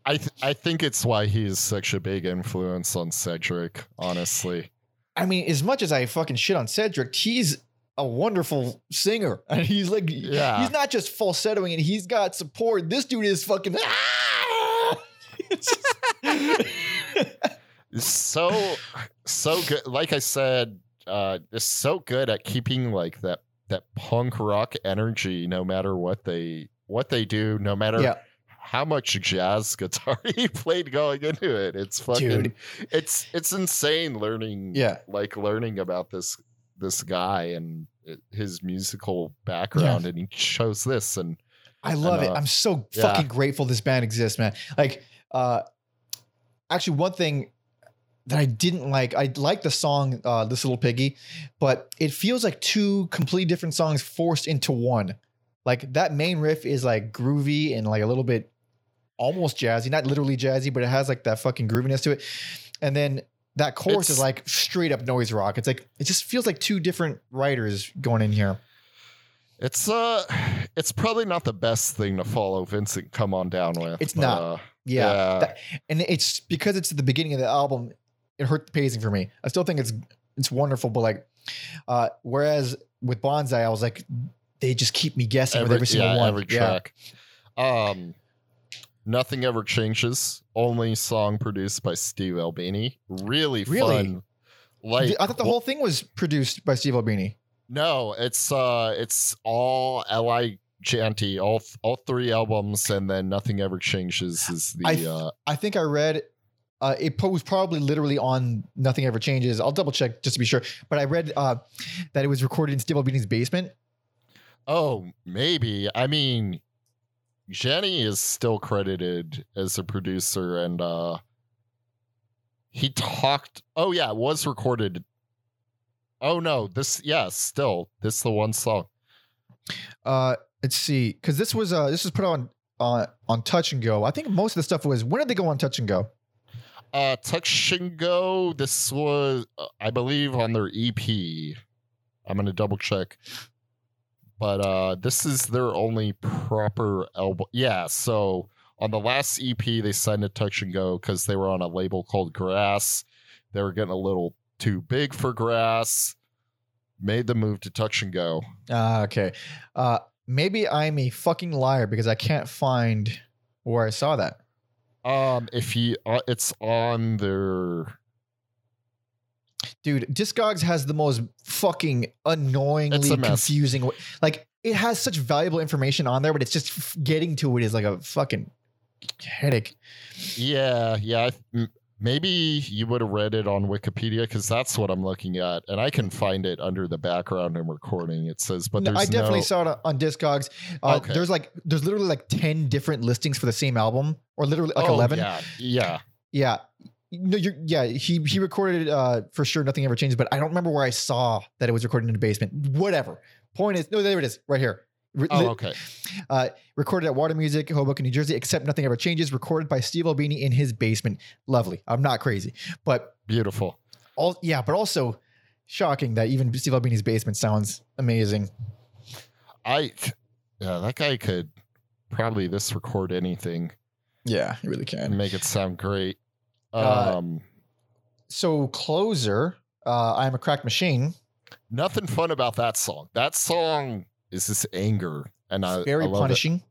i th- i think it's why he's such a big influence on cedric honestly I mean, as much as I fucking shit on Cedric, he's a wonderful singer. And he's like, Yeah. he's not just falsettoing and he's got support. This dude is fucking. Ah! It's just- It's so so good. Like I said, uh, it's so good at keeping like that that punk rock energy, no matter what they what they do, no matter yeah, how much jazz guitar he played going into it. It's fucking Dude. it's it's insane learning yeah. like learning about this this guy and his musical background and he chose this and I love it. uh, I'm so yeah. fucking grateful this band exists, man. Like, uh, actually, one thing that I didn't like, I like the song uh, "This Little Piggy," but it feels like two completely different songs forced into one. Like that main riff is like groovy and like a little bit almost jazzy, not literally jazzy, but it has like that fucking grooviness to it. And then that chorus is like straight up noise rock. It's like it just feels like two different writers going in here. it's uh it's probably not the best thing to follow Vincent come on down with. It's but, not. uh, Yeah. yeah. That- and it's because it's at the beginning of the album, it hurt the pacing for me. I still think it's it's wonderful, but like uh whereas with Bonsai, I was like, they just keep me guessing with every single yeah, one. Every yeah. track. Um, nothing ever changes. Only song produced by Steve Albini. Really, Really? fun. Like I thought the whole thing was produced by Steve Albini. no, it's uh, it's all Eli Janney, all all three albums, and then nothing ever changes is the I th- uh, I think I read uh, it was probably literally on Nothing Ever Changes. I'll double check just to be sure. But I read uh, that it was recorded in Steve Albini's basement. Oh, maybe. I mean, Janney is still credited as a producer, and uh he talked. Oh yeah, it was recorded. Oh no, this yeah, still this is the one song. Uh, let's see, because this was uh this was put on on on Touch and Go. I think most of the stuff was when did they go on Touch and Go? Uh, Touch and Go. This was, uh, I believe, on their EP. I'm gonna double check. But uh, this is their only proper album. Yeah, so on the last EP, they signed to Touch and Go because they were on a label called Grass. They were getting a little too big for Grass. Made the move to Touch and Go. Ah, okay. Uh, maybe I'm a fucking liar because I can't find where I saw that. Um, if you, uh, it's on their. Dude, Discogs has the most fucking annoyingly confusing. Like it has such valuable information on there, but it's just f- getting to it is like a fucking headache. Yeah, yeah. I Maybe you would have read it on Wikipedia because that's what I'm looking at, and I can find it under the background and recording. It says, but No, I definitely no, saw it on Discogs. Uh, Okay. There's like there's literally like ten different listings for the same album, or literally like Oh, eleven. Yeah, yeah. Yeah. No, you're yeah, he he recorded uh for sure nothing ever changes, but I don't remember where I saw that it was recorded in the basement. Whatever. Point is, no, there it is, right here. Re- Oh, okay. uh, recorded at Water Music, Hoboken, New Jersey, except nothing ever changes. Recorded by Steve Albini in his basement. Lovely. I'm not crazy, but Beautiful. all yeah, but also shocking that even Steve Albini's basement sounds amazing. I, yeah, that guy could probably this record anything Yeah, he really can. make it sound great. Uh, Um, So closer, uh, I'm a cracked machine. nothing fun about that song. That song is this anger, and I very I love it. punishing.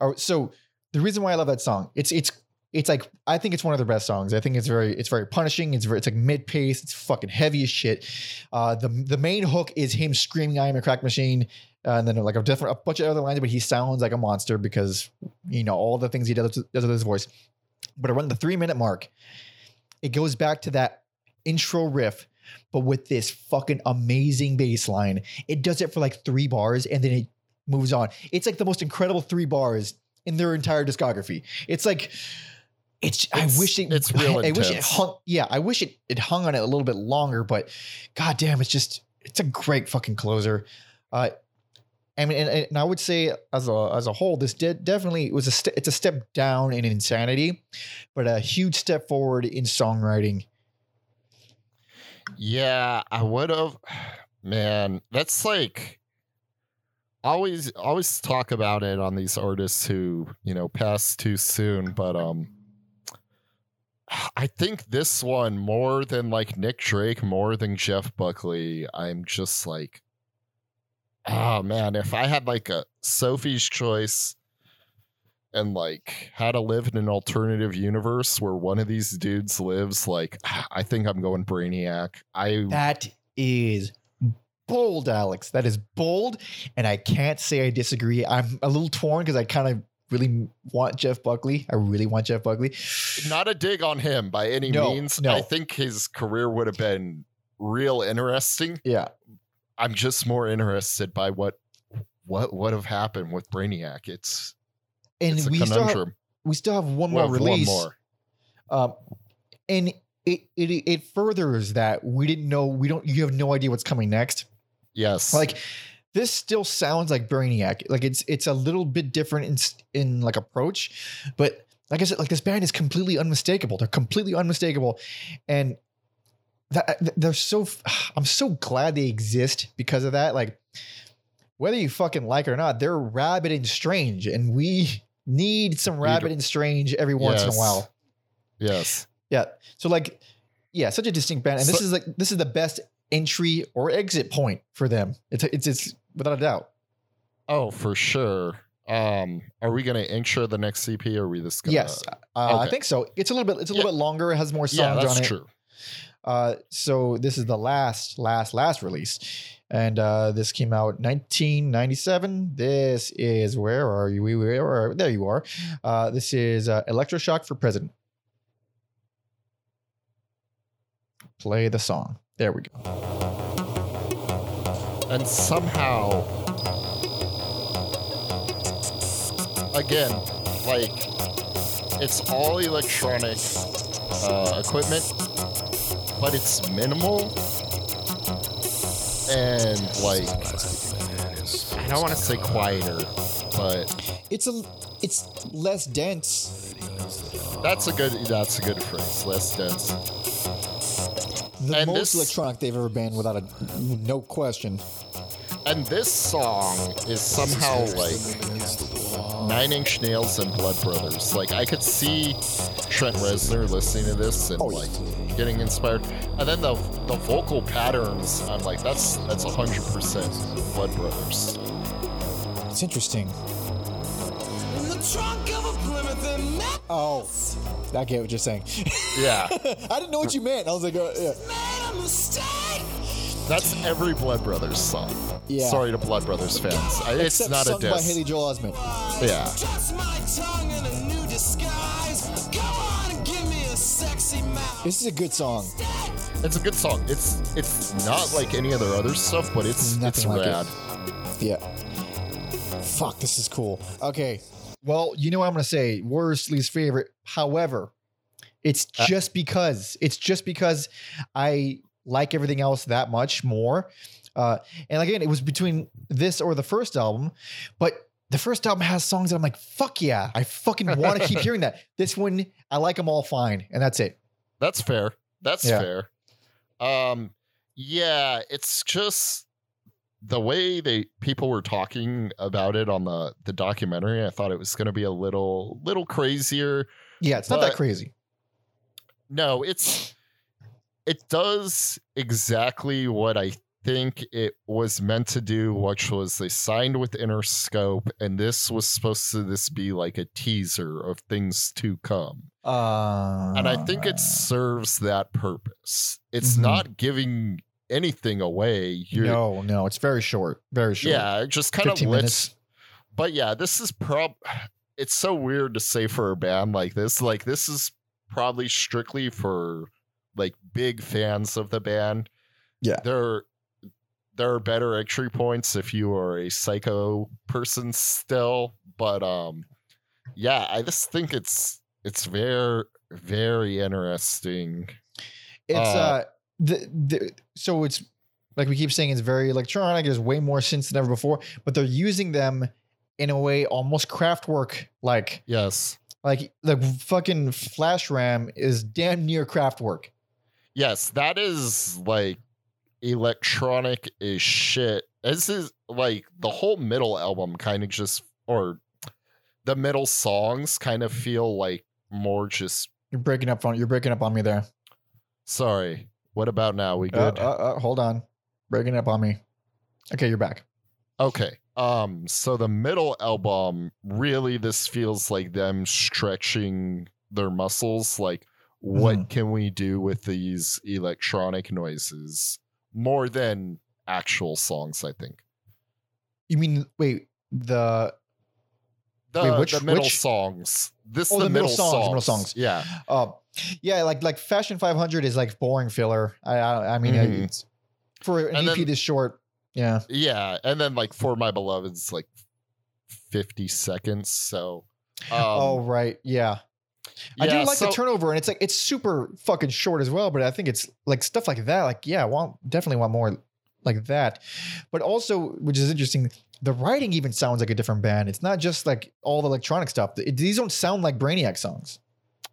Oh, so the reason why I love that song, it's it's it's like I think it's one of the best songs. I think it's very it's very punishing. It's very it's like mid pace. It's fucking heavy as shit. Uh, the the main hook is him screaming, "I am a crack machine," uh, and then like a different a bunch of other lines, but he sounds like a monster because you know all the things he does does with his voice. But around the three minute mark, it goes back to that intro riff. But with this fucking amazing bass line, it does it for like three bars and then it moves on. It's like the most incredible three bars in their entire discography. It's like it's, I wish it it's real I wish it hung yeah, I wish it it hung on it a little bit longer, but god damn, it's just it's a great fucking closer. Uh I mean, and, and I would say as a as a whole, this did definitely was a st- it's a step down in insanity, but a huge step forward in songwriting. Yeah, I would have. Man, that's like always always talk about it on these artists who, you know, pass too soon, but um I think this one more than like Nick Drake, more than Jeff Buckley, I'm just like oh man, if I had like a Sophie's choice and like how to live in an alternative universe where one of these dudes lives, like I think I'm going Brainiac. I That is bold, Alex. That is bold, and I can't say I disagree. I'm a little torn because I kind of really want Jeff Buckley. I really want Jeff Buckley. not a dig on him by any No, means. no. I think his career would have been real interesting. Yeah, I'm just more interested by what what would have happened with Brainiac. It's and it's we still have, we still have one Well, more release. One more. Um, and it, it it furthers that we didn't know. We don't. You have no idea what's coming next. Yes. Like this still sounds like Brainiac. Like it's it's a little bit different in in like approach, but like I said, like this band is completely unmistakable. They're completely unmistakable, and that they're so. I'm so glad they exist because of that. Like whether you fucking like it or not, they're rabid and strange, and we need some rabid and strange every once in a while. yes. Yeah. So like, yeah, such a distinct band, and this is like this is the best entry or exit point for them. It's it's it's without a doubt. Oh, for sure. Um, are we gonna intro the next CP or are we just gonna yes, uh, I think so. It's a little bit it's a little Yeah. bit longer. It has more songs Yeah, that's on it. true. Uh, so this is the last last last release, and uh, this came out 1997. This is where are you? We where are there you are. Uh, this is uh, Electroshock for President. Play the song. There we go. And somehow again, like it's all electronic uh, equipment, but it's minimal and like I don't want to say quieter, but It's a it's less dense. that's a good that's a good phrase. Less dense. The And most this- electronic they've ever been, without a no question. And this song is somehow like Nine Inch Nails and Blood Brothers. Like I could see Trent Reznor listening to this and Oh, yeah. Like getting inspired. And then the the vocal patterns, I'm like, that's that's hundred percent Blood Brothers. It's interesting. In the trunk of a Plymouth and Mac Oh, I get what you're saying. Yeah, I didn't know what you meant. I was like, uh, yeah. made a mistake. that's every Blood Brothers song. Yeah. Sorry to Blood Brothers fans. I, it's Except not a sung by. Haley Joel Osment. Yeah. This is a good song. It's a good song. It's it's not like any other other stuff, but it's it's Nothing like it. rad. Yeah. Fuck, this is cool. Okay. Well, you know what I'm going to say. Worst, least favorite. However, it's Uh, just because it's just because I like everything else that much more. Uh, and again, it was between this or the first album, but the first album has songs that I'm like, fuck yeah, I fucking want to keep hearing that. This one, I like them all fine, and that's it. That's fair. That's Yeah. fair. Um, yeah, it's just the way they people were talking about it on the the documentary. I thought it was going to be a little little crazier. Yeah, it's not that crazy. No, it's it does exactly what I think it was meant to do, which was they signed with Interscope, and this was supposed to this be like a teaser of things to come. Uh, and I think it serves that purpose. It's Mhm. not giving anything away. You're, no, no, it's very short, very short. yeah, it just kind of 15 lets. But yeah, this is prob. It's so weird to say for a band like this. Like this is probably strictly for like big fans of the band. Yeah. there there are better entry points if you are a psycho person still. But um, yeah, I just think it's it's very very interesting. It's uh, Uh, the, the so it's like we keep saying it's very electronic. There's way more synths than ever before, but they're using them in a way almost Kraftwerk like. Yes. Like the fucking flash RAM is damn near Kraftwerk. Yes, that is like electronic as shit. This is like the whole middle album kind of just or the middle songs kind of feel like more just You're breaking up on you're breaking up on me there. sorry. What about now? We Uh, good? uh, uh, hold on, breaking up on me. Okay, you're back. Okay. Um, so the middle album, really this feels like them stretching their muscles. Like, what Mhm. can we do with these electronic noises? More than actual songs, I think. You mean wait the The, Wait, which- the middle which- songs. This Oh, the, the middle middle, songs, songs. middle songs. Yeah. uh yeah like like Fashion 500 is like boring filler. I I, I mean Mhm. it's for an And EP then- this short. Yeah. Yeah. And then like For My Beloved's like 50 seconds. So um, oh right. Yeah. I do like so- the turnover, and it's like it's super fucking short as well. But I think it's like stuff like that. Like, yeah, I want definitely want more like that. But also, which is interesting, the writing even sounds like a different band. It's not just like all the electronic stuff. It- these don't sound like Brainiac songs.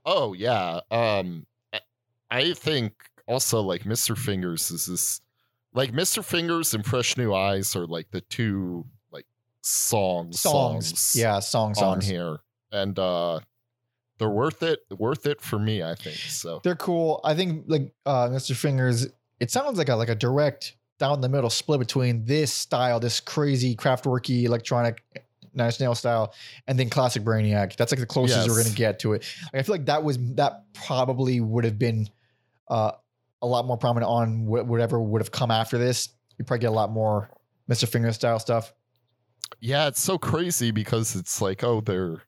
Oh yeah. Um I- think also like Mr. Fingers is this like Mr. Fingers and Fresh New Eyes are like the two like songs Songs, songs, yeah, song on songs. here. And uh they're worth it worth it for me, I think. So They're cool. I think like uh, Mr. Fingers. It sounds like a like a direct down the middle split between this style, this crazy craftworky electronic Nine Inch Nails style, and then classic Brainiac. That's like the closest we're gonna get to it. Like, I feel like that was that probably would have been uh, a lot more prominent on wh- whatever would have come after this. You probably get a lot more Mr. Fingers style stuff. yeah, it's so crazy because it's like, oh, they're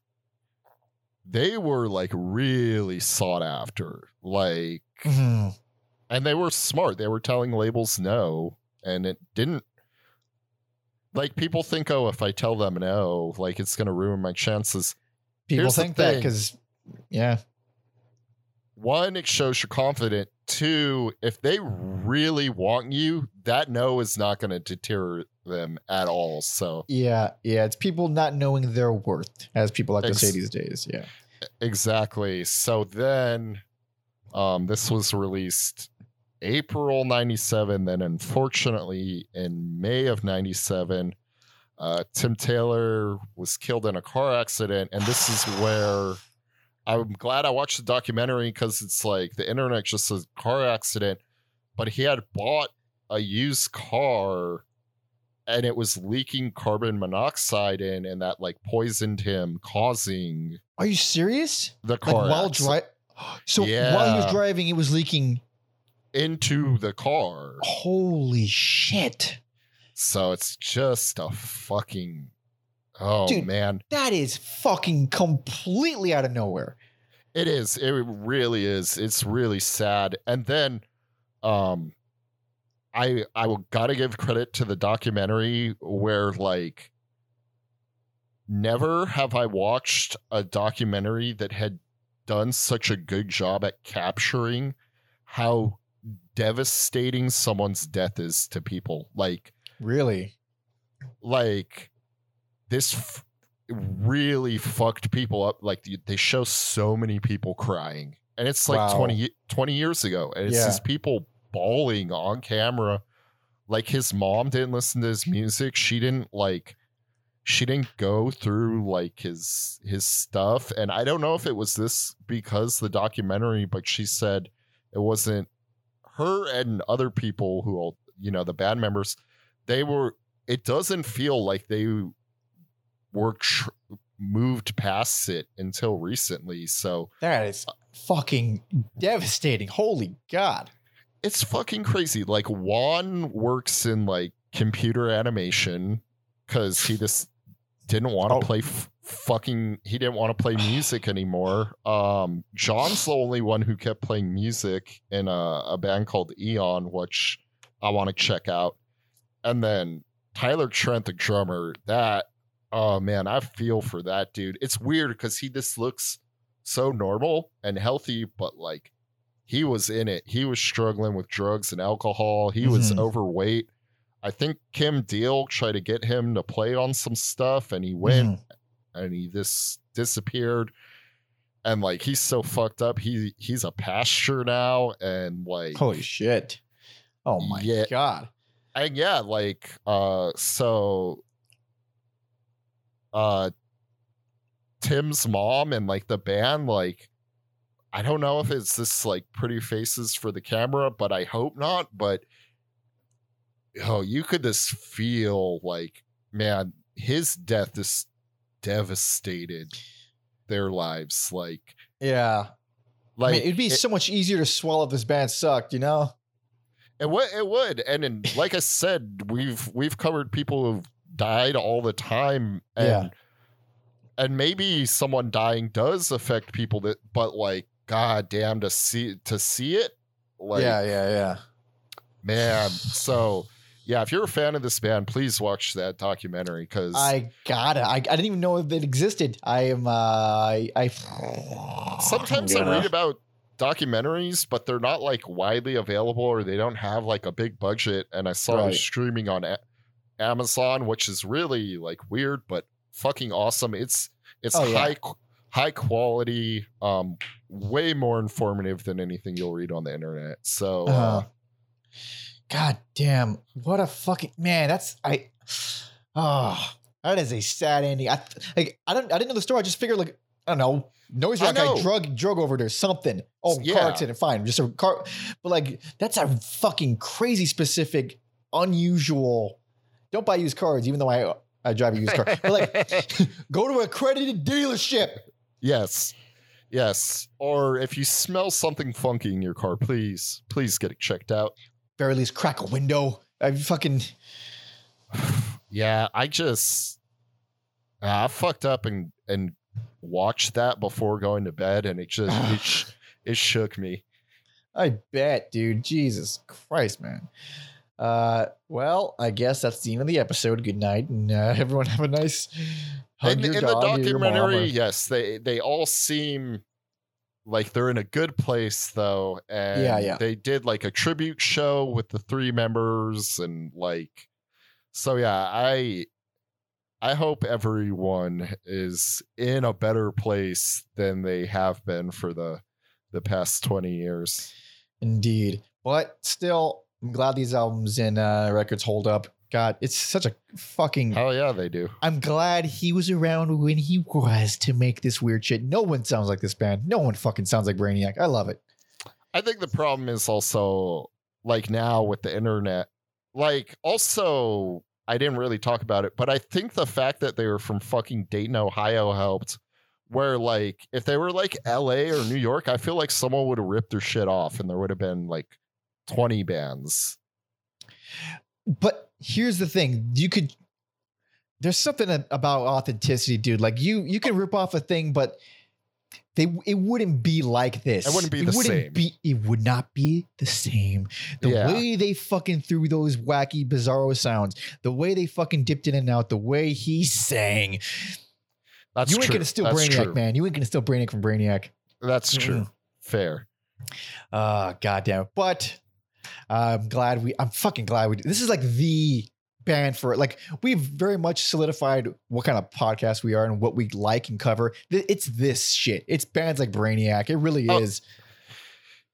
they were like really sought after. Like Mhm. and they were smart. They were telling labels no, and it didn't. Like people think, oh, if I tell them no, like it's gonna ruin my chances. People Here's think that because yeah, One, it shows you're confident. Two, if they really want you, that no is not gonna deter them at all. So yeah, yeah. It's people not knowing their worth, as people like to say these days. Yeah. exactly. So then, um, this was released April '97. Then, unfortunately, in May of '97. Uh, Tim Taylor was killed in a car accident, and this is where I'm glad I watched the documentary because it's like the internet just says car accident, but he had bought a used car and it was leaking carbon monoxide in, and that like poisoned him, causing Are you serious? the Like car while accident driving. So while he was driving, it was leaking. into the car. Holy shit! So it's just a fucking oh Dude. man. That is fucking completely out of nowhere. It is. It really is. It's really sad. And then um I I will gotta give credit to the documentary where like never have I watched a documentary that had done such a good job at capturing how devastating someone's death is to people. Like Really? like this f- really fucked people up like they show so many people crying and it's like Wow. 20, 20 years ago and it's Yeah. these people bawling on camera. Like his mom didn't listen to his music. She didn't like she didn't go through like his his stuff. And i don't know if it was this because the documentary but she said it wasn't her and other people who you know the band members. They were it doesn't feel like they were tr- moved past it until recently. So That is fucking devastating. Holy God. It's fucking crazy. Like juan works in like computer animation because he just didn't want to Oh. play f- fucking he didn't want to play music anymore. Um john's the only one who kept playing music in a, a band called Enon which i want to check out. And then tyler trent the drummer that oh man i feel for that dude. It's weird because he just looks so normal and healthy but like he was in it he was struggling with drugs and alcohol he was Mhm. overweight i think kim deal tried to get him to play on some stuff and he went Mhm. and he just disappeared and like he's so fucked up he he's a pasture now and like Holy shit. Oh my Yeah. God. and yeah like uh so uh tim's mom and like the band like i don't know if it's this like pretty faces for the camera but i hope not but oh you could just feel like man, his death is devastated their lives. Like, Yeah. like I mean, it'd be it, so much easier to swallow if this band sucked, you know? it would, it would. And then, like I said, we've we've covered people who've died all the time, and Yeah. and maybe someone dying does affect people that, but like, god damn, to see to see it, like, yeah, yeah, yeah. man. So. Yeah, if you're a fan of this band, please watch that documentary because I gotta. I, I didn't even know it existed. I am. Uh, I. I sometimes I'm I read about documentaries, but they're not like widely available or they don't have like a big budget. And I saw it Right. was streaming on a- Amazon, which is really like weird, but fucking awesome. It's it's Oh, high qu- high quality, um, way more informative than anything you'll read on the internet. So uh, Uh, God damn! What a fucking man. That's I. Oh, that is a sad ending. I like. I don't. I didn't know the story. I just figured like I don't know. Noise rock guy drug drug overdose something. Oh, Yeah. car accident. Fine, just a car. But like that's a fucking crazy specific, unusual. Don't buy used cars, even though I I drive a used car. But like, go to a accredited dealership. Yes. Yes. Or if you smell something funky in your car, please, please get it checked out. Very least crack a window. I fucking yeah, I just I fucked up and and watched that before going to bed, and it just it, sh- it shook me. I bet, dude. Jesus Christ, man. Uh, well, I guess that's the end of the episode. Good night, and uh, everyone have a nice In, in the documentary, yes, they they all seem like they're in a good place though, and Yeah, yeah. they did like a tribute show with the three members, and like so yeah, I I hope everyone is in a better place than they have been for the the past 20 years. Indeed, but still, I'm glad these albums and uh, records hold up. God, it's such a fucking. Hell yeah, they do. I'm glad he was around when he was to make this weird shit. No one sounds like this band. No one fucking sounds like Brainiac. I love it. I think the problem is also like now with the internet, like also I didn't really talk about it, but I think the fact that they were from fucking Dayton, Ohio helped. Where like if they were like LA or New York, I feel like someone would have ripped their shit off and there would have been like 20 bands. But here's the thing: you could. There's something about authenticity, dude. Like you, you can rip off a thing, but they it wouldn't be like this. It wouldn't be the same. Be, it would not be the same. The Yeah. way they fucking threw those wacky, bizarro sounds, the way they fucking dipped in and out, the way he sang. That's you ain't true. gonna steal That's Brainiac, true. man. You ain't gonna steal Brainiac from Brainiac. That's true. Mm-mm. Fair. Uh goddamn. But I'm glad we I'm fucking glad we this is like the band for like we've very much solidified what kind of podcast we are and what we like and cover. It's this shit. It's bands like Brainiac. It really Oh. is.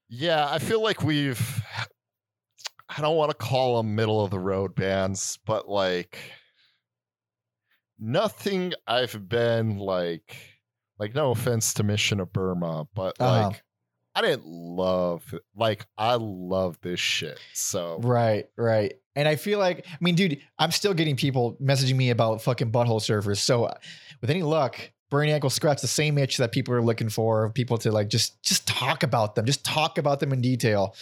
Yeah, I feel like we've I don't want to call them middle of the road bands, but like nothing I've been like like no offense to Mission of Burma, but Uh-huh. like I didn't love like I love this shit. So Right, right. And I feel like I mean, dude, I'm still getting people messaging me about fucking butthole surfers. So with any luck, Brainiac will scratch the same itch that people are looking for, people to like just just talk about them, just talk about them in detail,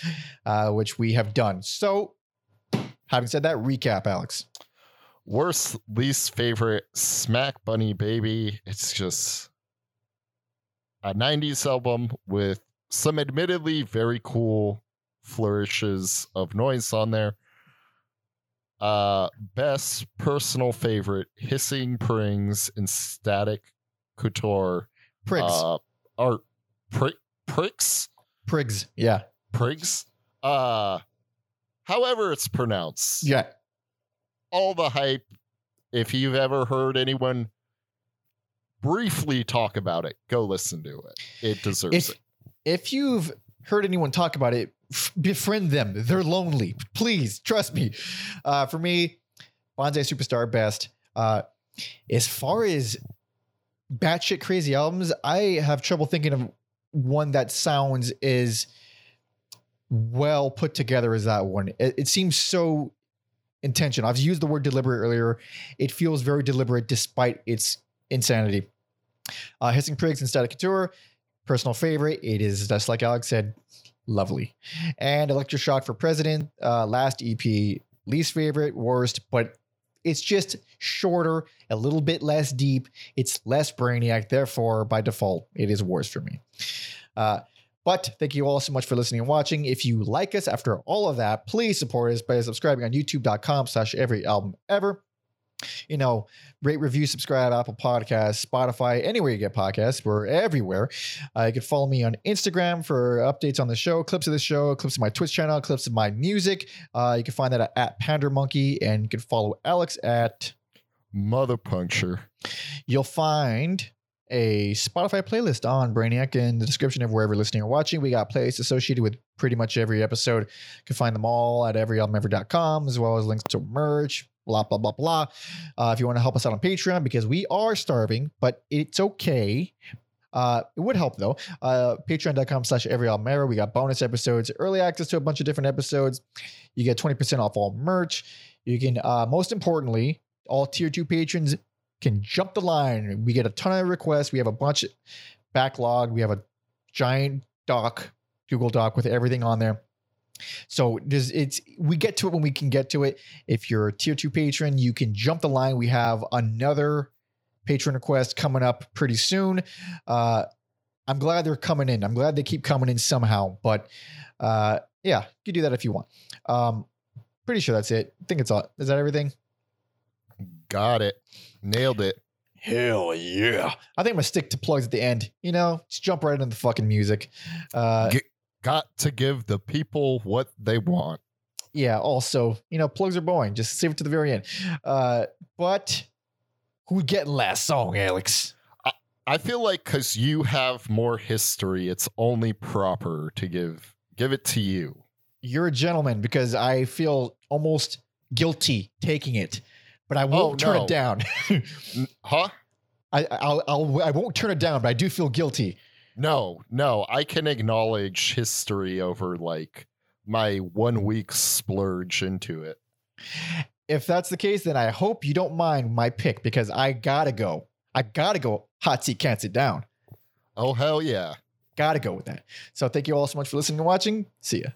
uh, which we have done. So having said that, recap, Alex. worst least favorite Smack Bunny Baby. It's just a 90s album with some admittedly very cool flourishes of noise on there. Uh best personal favorite hissing prings and static couture Prigs. uh pri- pricks Prigs. Yeah. prigs uh however it's pronounced Yeah. all the hype. If you've ever heard anyone briefly talk about it, go listen to it. It deserves If it. If you've heard anyone talk about it, befriend them. They're lonely. Please trust me. Uh, for me, Bonsai Superstar best. Uh, as far as batshit crazy albums, I have trouble thinking of one that sounds as well put together as that one. It, it seems so intentional. I've used the word deliberate earlier. It feels very deliberate despite its insanity. Uh, Hissing Prigs and Static Couture, personal favorite. It is just like Alex said, lovely. And Electroshock for President, uh, last EP, least favorite, worst, but it's just shorter, a little bit less deep. It's less brainiac. Therefore, by default, it is worse for me. Uh, but thank you all so much for listening and watching. If you like us after all of that, please support us by subscribing on youtube.com slash every album ever. You know, rate, review, subscribe, Apple Podcasts, Spotify, anywhere you get podcasts. We're everywhere. Uh, you can follow me on Instagram for updates on the show, clips of the show, clips of my Twitch channel, clips of my music. Uh, you can find that at, at Pander Monkey, and you can follow Alex at Mother puncture. You'll find a Spotify playlist on Brainiac in the description of wherever listening or watching. We got playlists associated with pretty much every episode. You can find them all at everyalbumever.com, as well as links to merch, blah, blah, blah, blah. Uh, if you want to help us out on Patreon, because we are starving, but it's okay. Uh, it would help though. Uh, Patreon.com slash every album ever. We got bonus episodes, early access to a bunch of different episodes. You get 20% off all merch. You can, uh, most importantly, all tier two patrons can jump the line. We get a ton of requests. We have a bunch of backlog. We have a giant doc, Google Doc with everything on there. So does it's we get to it when we can get to it. If you're a tier two patron, you can jump the line. We have another patron request coming up pretty soon. Uh, I'm glad they're coming in. I'm glad they keep coming in somehow. But uh, yeah, you can do that if you want. Um, pretty sure that's it. I think it's all. Is that everything? Got it. Nailed it. Hell yeah. I think I'm gonna stick to plugs at the end. You know, just jump right into the fucking music. Uh G- Got to give the people what they want. yeah, also, you know, plugs are boring. Just save it to the very end. Uh, but who getting last song, Alex? I feel like because you have more history, it's only proper to give give it to you. You're a gentleman because I feel almost guilty taking it, but I won't Oh, turn no. it down. Huh? I, I'll, I'll, I won't turn it down, but I do feel guilty. No, no. I can acknowledge history over like my one week splurge into it. If that's the case, then I hope you don't mind my pick because I gotta go. I gotta go. Hot seat can't sit down. Oh hell yeah. Gotta go with that. So thank you all so much for listening and watching. See ya.